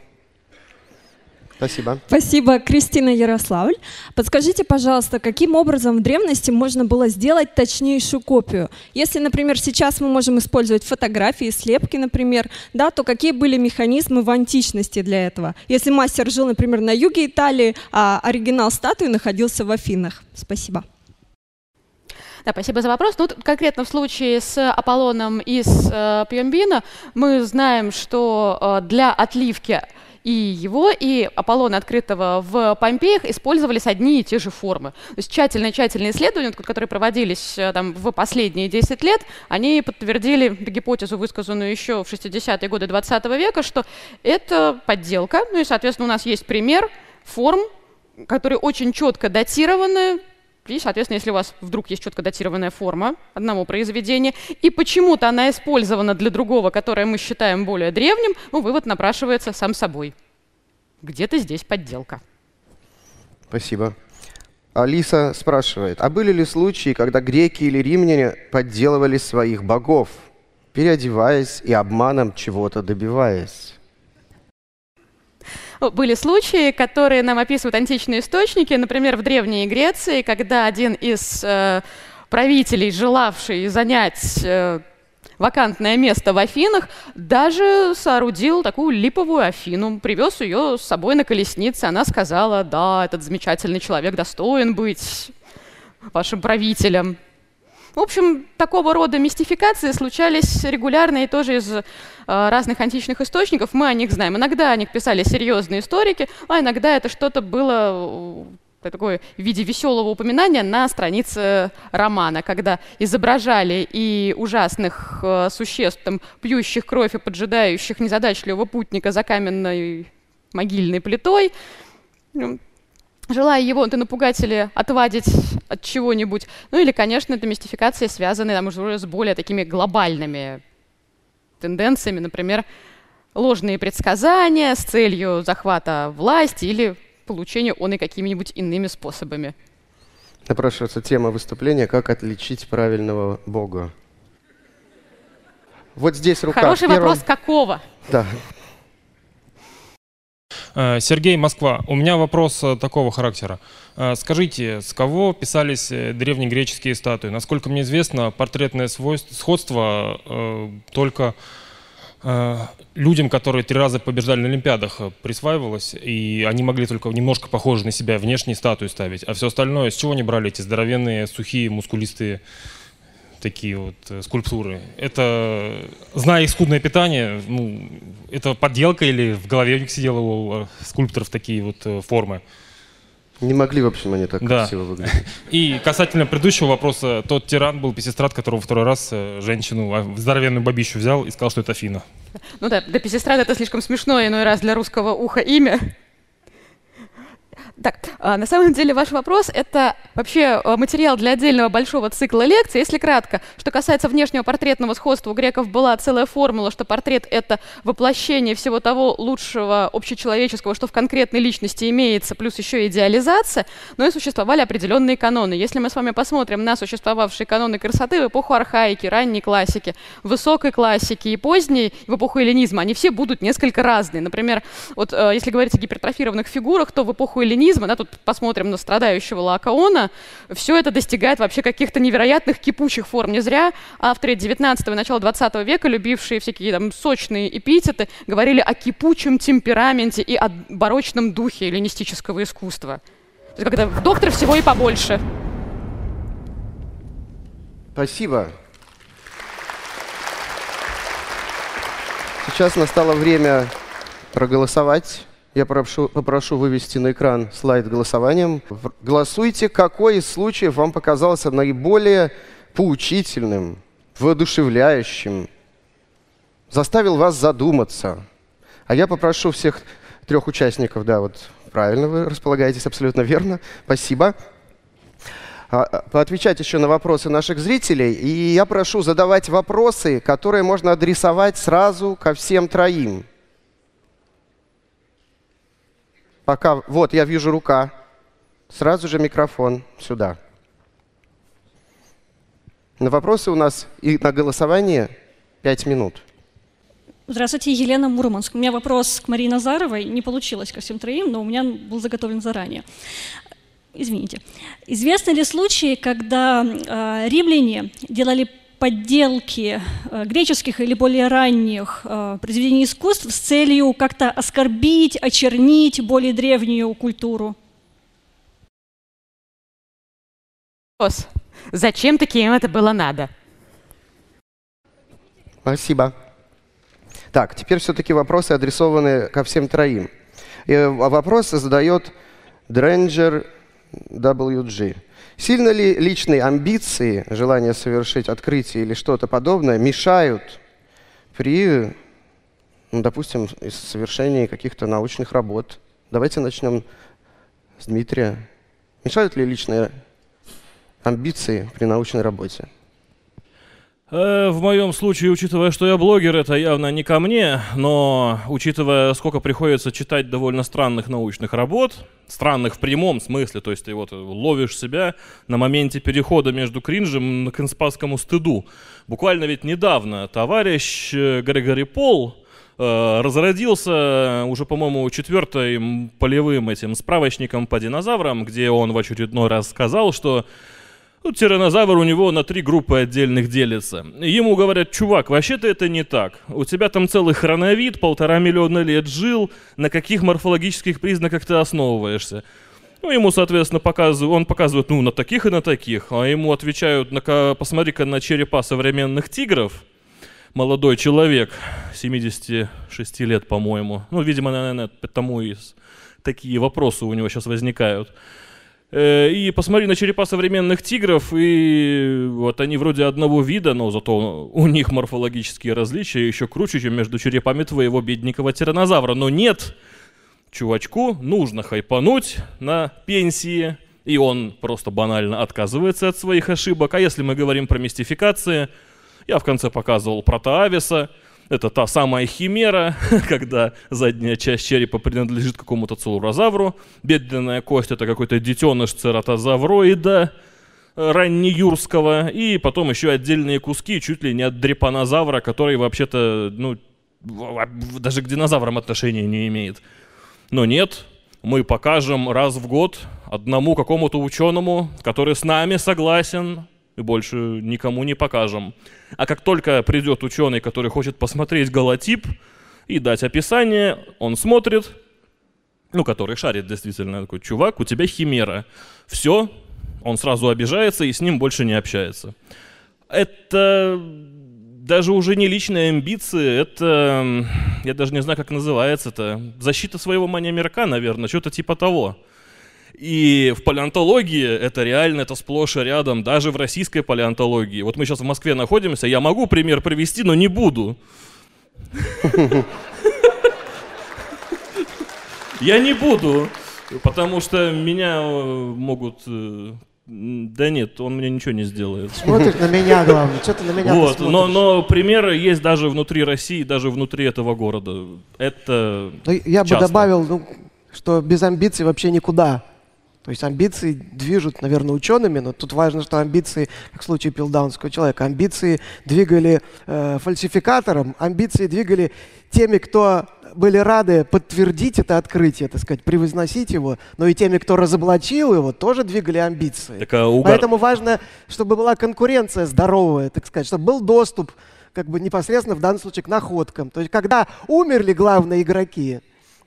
Спасибо. Спасибо, Кристина Ярославль. Подскажите, пожалуйста, каким образом в древности можно было сделать точнейшую копию? Если, например, сейчас мы можем использовать фотографии, слепки, например, да, то какие были механизмы в античности для этого? Если мастер жил, например, на юге Италии, а оригинал статуи находился в Афинах. Спасибо. Да, спасибо за вопрос. Ну, конкретно в случае с Аполлоном из э, Пьембина мы знаем, что э, для отливки и его, и Аполлона открытого в Помпеях использовались одни и те же формы. То есть тщательные-тщательные исследования, которые проводились э, там, в последние 10 лет, они подтвердили гипотезу, высказанную еще в 60-е годы 20 века, что это подделка. Ну и, соответственно, у нас есть пример форм, которые очень четко датированы, и, соответственно, если у вас вдруг есть четко датированная форма одного произведения, и почему-то она использована для другого, которое мы считаем более древним, ну, вывод напрашивается сам собой. Где-то здесь подделка. Спасибо. Алиса спрашивает, а были ли случаи, когда греки или римляне подделывали своих богов, переодеваясь и обманом чего-то добиваясь? Были случаи, которые нам описывают античные источники, например, в Древней Греции, когда один из э, правителей, желавший занять э, вакантное место в Афинах, даже соорудил такую липовую Афину, привез ее с собой на колеснице. Она сказала, да, этот замечательный человек достоин быть вашим правителем. В общем, такого рода мистификации случались регулярно и тоже из э, разных античных источников. Мы о них знаем. Иногда о них писали серьезные историки, а иногда это что-то было такое в виде веселого упоминания на странице романа, когда изображали и ужасных э, существ, там, пьющих кровь и поджидающих незадачливого путника за каменной могильной плитой, желая его ты напугать или отвадить от чего-нибудь. Ну или, конечно, это мистификации, связанные там, уже с более такими глобальными тенденциями, например, ложные предсказания с целью захвата власти или получения он и какими-нибудь иными способами. Напрашивается тема выступления «Как отличить правильного Бога». Вот здесь рука. Хороший первом... вопрос, какого? Да, Сергей, Москва. У меня вопрос э, такого характера. Э, скажите, с кого писались древнегреческие статуи? Насколько мне известно, портретное свойство, сходство э, только э, людям, которые три раза побеждали на Олимпиадах, присваивалось, и они могли только немножко похожи на себя внешние статуи ставить. А все остальное, с чего они брали эти здоровенные, сухие, мускулистые такие вот э, скульптуры. Это, зная их скудное питание, ну, это подделка или в голове у них сидело у э, скульпторов такие вот э, формы? Не могли, в общем, они так да. красиво выглядеть. И касательно предыдущего вопроса, тот тиран был песестрат, которого второй раз женщину, а, здоровенную бабищу взял и сказал, что это Афина. Ну да, для песестрата это слишком смешное иной раз для русского уха имя. Так, а, на самом деле ваш вопрос – это вообще а, материал для отдельного большого цикла лекций. Если кратко, что касается внешнего портретного сходства, у греков была целая формула, что портрет – это воплощение всего того лучшего общечеловеческого, что в конкретной личности имеется, плюс еще идеализация, но и существовали определенные каноны. Если мы с вами посмотрим на существовавшие каноны красоты в эпоху архаики, ранней классики, высокой классики и поздней, в эпоху эллинизма, они все будут несколько разные. Например, вот а, если говорить о гипертрофированных фигурах, то в эпоху эллинизма механизмы, да, тут посмотрим на страдающего Лаокаона, все это достигает вообще каких-то невероятных кипучих форм. Не зря авторы 19 и начала 20 века, любившие всякие там сочные эпитеты, говорили о кипучем темпераменте и о барочном духе эллинистического искусства. То есть как-то доктор всего и побольше. Спасибо. Сейчас настало время проголосовать. Я попрошу, попрошу вывести на экран слайд голосованием. Голосуйте, какой из случаев вам показался наиболее поучительным, воодушевляющим, заставил вас задуматься. А я попрошу всех трех участников, да, вот правильно вы располагаетесь, абсолютно верно, спасибо, а, а, поотвечать еще на вопросы наших зрителей. И я прошу задавать вопросы, которые можно адресовать сразу ко всем троим. Пока, вот, я вижу рука. Сразу же микрофон сюда. На вопросы у нас и на голосование 5 минут. Здравствуйте, Елена Мурманск. У меня вопрос к Марии Назаровой. Не получилось ко всем троим, но у меня был заготовлен заранее. Извините. Известны ли случаи, когда э, римляне делали подделки э, греческих или более ранних э, произведений искусств с целью как-то оскорбить, очернить более древнюю культуру? Зачем таким это было надо? Спасибо. Так, теперь все-таки вопросы адресованы ко всем троим. И э, вопрос задает Дренджер WG. Сильно ли личные амбиции, желание совершить открытие или что-то подобное мешают при, ну, допустим, совершении каких-то научных работ? Давайте начнем с Дмитрия. Мешают ли личные амбиции при научной работе? Э, в моем случае, учитывая, что я блогер, это явно не ко мне, но учитывая, сколько приходится читать довольно странных научных работ, странных в прямом смысле, то есть ты вот ловишь себя на моменте перехода между кринжем к инспасскому стыду. Буквально ведь недавно товарищ э, Грегори Пол э, разродился уже, по-моему, четвертым полевым этим справочником по динозаврам, где он в очередной раз сказал, что ну, тиранозавр у него на три группы отдельных делится. Ему говорят, чувак, вообще-то это не так. У тебя там целый хроновид, полтора миллиона лет жил, на каких морфологических признаках ты основываешься? Ну, ему, соответственно, показывают, он показывает, ну, на таких и на таких, а ему отвечают, посмотри-ка на черепа современных тигров, молодой человек, 76 лет, по-моему, ну, видимо, наверное, потому и такие вопросы у него сейчас возникают – и посмотри на черепа современных тигров, и вот они вроде одного вида, но зато у них морфологические различия еще круче, чем между черепами твоего бедненького тиранозавра. Но нет, чувачку нужно хайпануть на пенсии, и он просто банально отказывается от своих ошибок. А если мы говорим про мистификации, я в конце показывал протоависа, это та самая химера, когда задняя часть черепа принадлежит какому-то целурозавру, бедренная кость это какой-то детеныш цератозавроида э, раннеюрского, и потом еще отдельные куски чуть ли не от дрепанозавра, который вообще-то, ну, даже к динозаврам отношения не имеет. Но нет, мы покажем раз в год одному какому-то ученому, который с нами согласен, и больше никому не покажем. А как только придет ученый, который хочет посмотреть голотип и дать описание, он смотрит, ну, который шарит действительно, такой, чувак, у тебя химера. Все, он сразу обижается и с ним больше не общается. Это даже уже не личные амбиции, это, я даже не знаю, как называется это, защита своего мания мирка, наверное, что-то типа того. И в палеонтологии это реально, это сплошь и рядом, даже в российской палеонтологии. Вот мы сейчас в Москве находимся, я могу пример привести, но не буду. Я не буду. Потому что меня э, могут... э, Да нет, он мне ничего не сделает. Смотришь на меня, главное. Что ты на меня Вот, но, но примеры есть даже внутри России, даже внутри этого города. Это Ну, я бы часто. добавил, ну, что без амбиций вообще никуда. То есть амбиции движут, наверное, учеными, но тут важно, что амбиции, как в случае пилдаунского человека, амбиции двигали э, фальсификатором, амбиции двигали теми, кто были рады подтвердить это открытие, так сказать, превозносить его, но и теми, кто разоблачил его, тоже двигали амбиции. Так, а угар- Поэтому важно, чтобы была конкуренция здоровая, так сказать, чтобы был доступ как бы непосредственно в данном случае к находкам. То есть когда умерли главные игроки,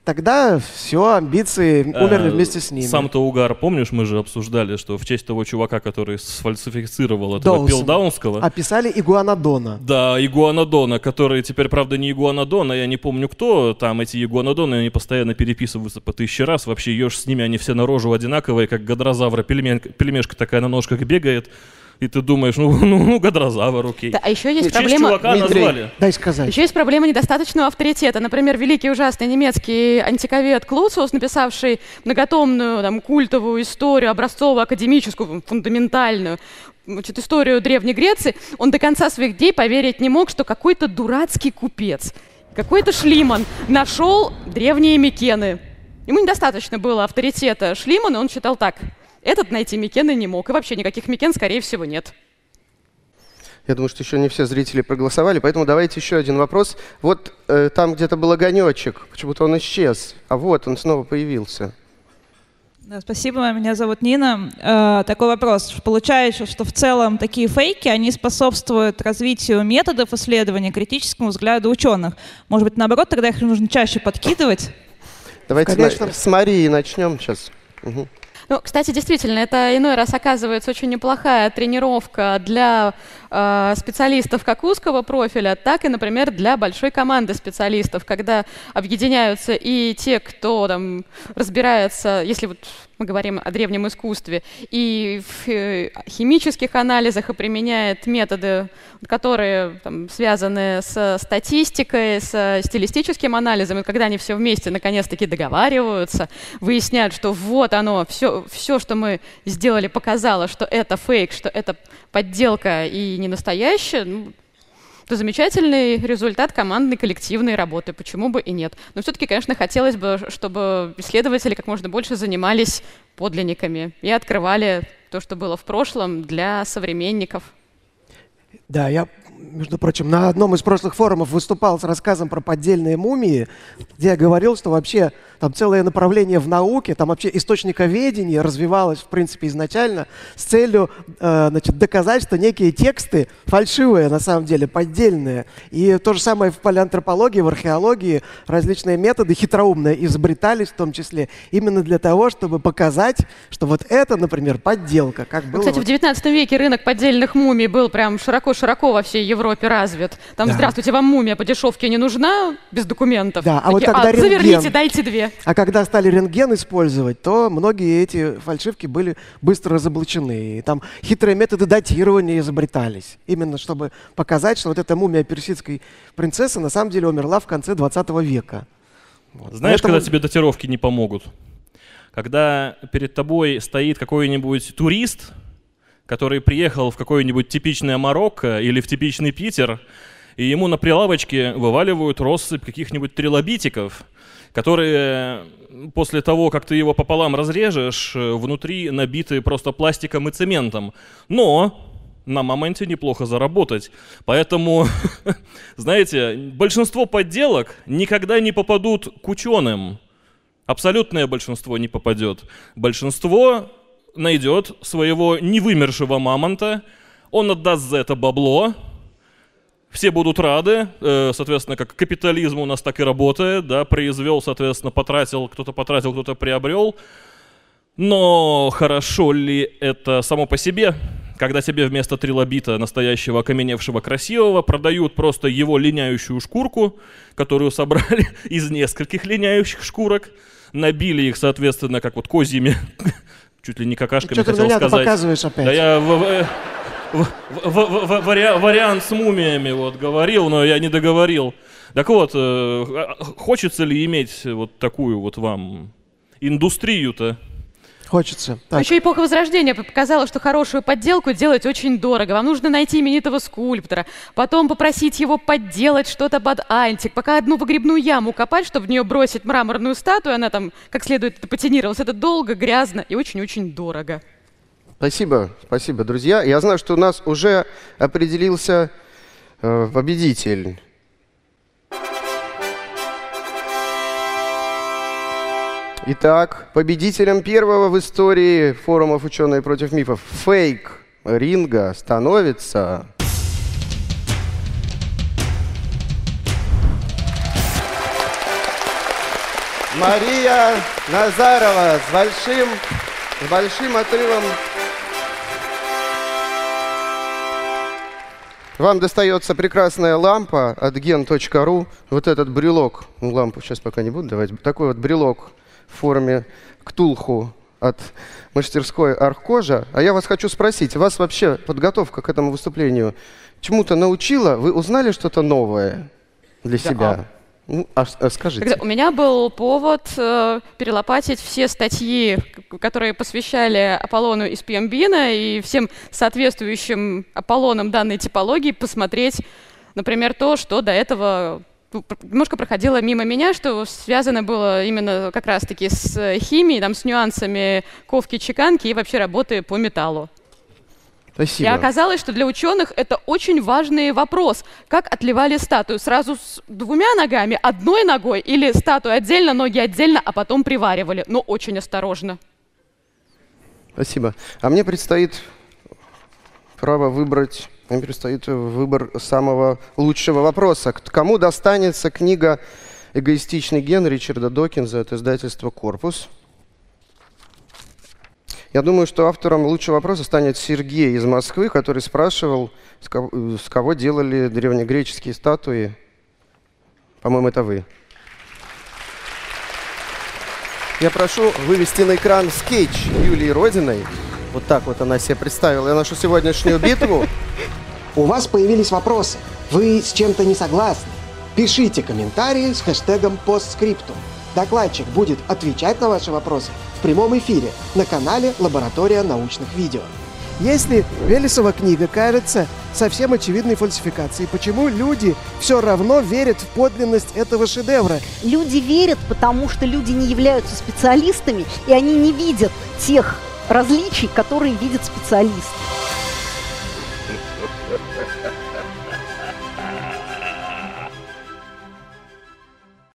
тогда все, амбиции умерли Э, вместе с ними. Сам-то угар, помнишь, мы же обсуждали, что в честь того чувака, который сфальсифицировал этого Доусон. Пилдаунского, Описали игуанодона. Да, игуанодона, который теперь, правда, не игуанодон, а я не помню кто. Там эти игуанодоны, они постоянно переписываются по тысяче раз. Вообще, ешь с ними, они все на рожу одинаковые, как гадрозавра. Пельмен- пельмешка такая на ножках бегает. И ты думаешь, ну, ну, ну гадрозавр, окей. Да, а еще есть честь проблема... чувака назвали. Дай сказать. Еще есть проблема недостаточного авторитета. Например, великий ужасный немецкий антиковед Клуциус, написавший многотомную там, культовую историю, образцовую, академическую, фундаментальную, значит, историю Древней Греции, он до конца своих дней поверить не мог, что какой-то дурацкий купец, какой-то шлиман нашел древние Микены. Ему недостаточно было авторитета Шлимана, он считал так. Этот найти Микены не мог. И вообще никаких Микен, скорее всего, нет. Я думаю, что еще не все зрители проголосовали, поэтому давайте еще один вопрос. Вот э, там где-то был огонечек, почему-то он исчез, а вот он снова появился. Да, спасибо, меня зовут Нина. Э, такой вопрос. Получается, что в целом такие фейки, они способствуют развитию методов исследования, критическому взгляду ученых. Может быть, наоборот, тогда их нужно чаще подкидывать? Давайте на- с Марии начнем сейчас. Мгм. Ну, кстати, действительно, это иной раз оказывается очень неплохая тренировка для э, специалистов как узкого профиля, так и, например, для большой команды специалистов, когда объединяются и те, кто там разбирается, если вот мы говорим о древнем искусстве, и в э, химических анализах и применяет методы, которые там, связаны с статистикой, с стилистическим анализом, и когда они все вместе наконец-таки договариваются, выясняют, что вот оно, все, все, что мы сделали, показало, что это фейк, что это подделка и не настоящее, ну, это замечательный результат командной коллективной работы, почему бы и нет. Но все-таки, конечно, хотелось бы, чтобы исследователи как можно больше занимались подлинниками и открывали то, что было в прошлом для современников. Да, я, между прочим, на одном из прошлых форумов выступал с рассказом про поддельные мумии, где я говорил, что вообще там целое направление в науке, там вообще источниковедение развивалось, в принципе, изначально с целью э, значит, доказать, что некие тексты фальшивые, на самом деле, поддельные. И то же самое в палеантропологии, в археологии различные методы хитроумные изобретались в том числе именно для того, чтобы показать, что вот это, например, подделка, как было Кстати, вот в 19 веке рынок поддельных мумий был прям широко-широко во всей Европе развит. Там, Да. здравствуйте, вам мумия по дешевке не нужна, без документов. Да, а вот Такие, когда рентген- заверните, дайте две. А когда стали рентген использовать, то многие эти фальшивки были быстро разоблачены. И там хитрые методы датирования изобретались. Именно чтобы показать, что вот эта мумия персидской принцессы на самом деле умерла в конце 20 века. Вот. Знаешь, Поэтому- когда тебе датировки не помогут? Когда перед тобой стоит какой-нибудь турист, который приехал в какое-нибудь типичное Марокко или в типичный Питер, и ему на прилавочке вываливают россыпь каких-нибудь трилобитиков, которые после того, как ты его пополам разрежешь, э, внутри набиты просто пластиком и цементом. Но на моменте неплохо заработать. Поэтому, знаете, большинство подделок никогда не попадут к ученым. Абсолютное большинство не попадет. Большинство найдет своего невымершего мамонта, он отдаст за это бабло, все будут рады, э, соответственно, как капитализм у нас так и работает, да, произвел, соответственно, потратил, кто-то потратил, кто-то приобрел. Но хорошо ли это само по себе, когда тебе вместо трилобита настоящего окаменевшего красивого продают просто его линяющую шкурку, которую собрали из нескольких линяющих шкурок, набили их, соответственно, как вот козьими, чуть ли не какашками Что ты хотел меня-то сказать. показываешь опять? Да я в- в- в- в- в- вари- вариант с мумиями вот говорил, но я не договорил. Так вот, э, хочется ли иметь вот такую вот вам индустрию-то. Хочется. Но Еще эпоха Возрождения показала, что хорошую подделку делать очень дорого. Вам нужно найти именитого скульптора, потом попросить его подделать что-то под антик, пока одну погребную яму копать, чтобы в нее бросить мраморную статую, она там как следует патинировалась. Это долго, грязно и очень-очень дорого. Спасибо, спасибо, друзья. Я знаю, что у нас уже определился э, победитель. Итак, победителем первого в истории форумов «Ученые против мифов» фейк ринга становится... Мария Назарова с большим, с большим отрывом. Вам достается прекрасная лампа от gen.ru. Вот этот брелок, ну, лампу сейчас пока не буду давать, такой вот брелок в форме ктулху от мастерской Архкожа. А я вас хочу спросить, вас вообще подготовка к этому выступлению чему-то научила? Вы узнали что-то новое для Да. себя? Ну, а, а скажите. Когда у меня был повод э, перелопатить все статьи, которые посвящали Аполлону из Пьембина и всем соответствующим Аполлонам данной типологии, посмотреть, например, то, что до этого немножко проходило мимо меня, что связано было именно как раз-таки с э, химией, там, с нюансами ковки, чеканки и вообще работы по металлу. Спасибо. И оказалось, что для ученых это очень важный вопрос. Как отливали статую? Сразу с двумя ногами, одной ногой или статую отдельно, ноги отдельно, а потом приваривали? Но очень осторожно. Спасибо. А мне предстоит право выбрать, мне предстоит выбор самого лучшего вопроса. Кому достанется книга «Эгоистичный ген» Ричарда Докинза от издательства «Корпус»? Я думаю, что автором лучшего вопроса станет Сергей из Москвы, который спрашивал, с кого, с кого делали древнегреческие статуи. По-моему, это вы. Я прошу вывести на экран скетч Юлии Родиной. Вот так вот она себе представила нашу сегодняшнюю битву. У вас появились вопросы. Вы с чем-то не согласны? Пишите комментарии с хэштегом постскриптум. Докладчик будет отвечать на ваши вопросы в прямом эфире на канале Лаборатория научных видео. Если Велесова книга кажется совсем очевидной фальсификацией, почему люди все равно верят в подлинность этого шедевра? Люди верят, потому что люди не являются специалистами, и они не видят тех различий, которые видит специалист.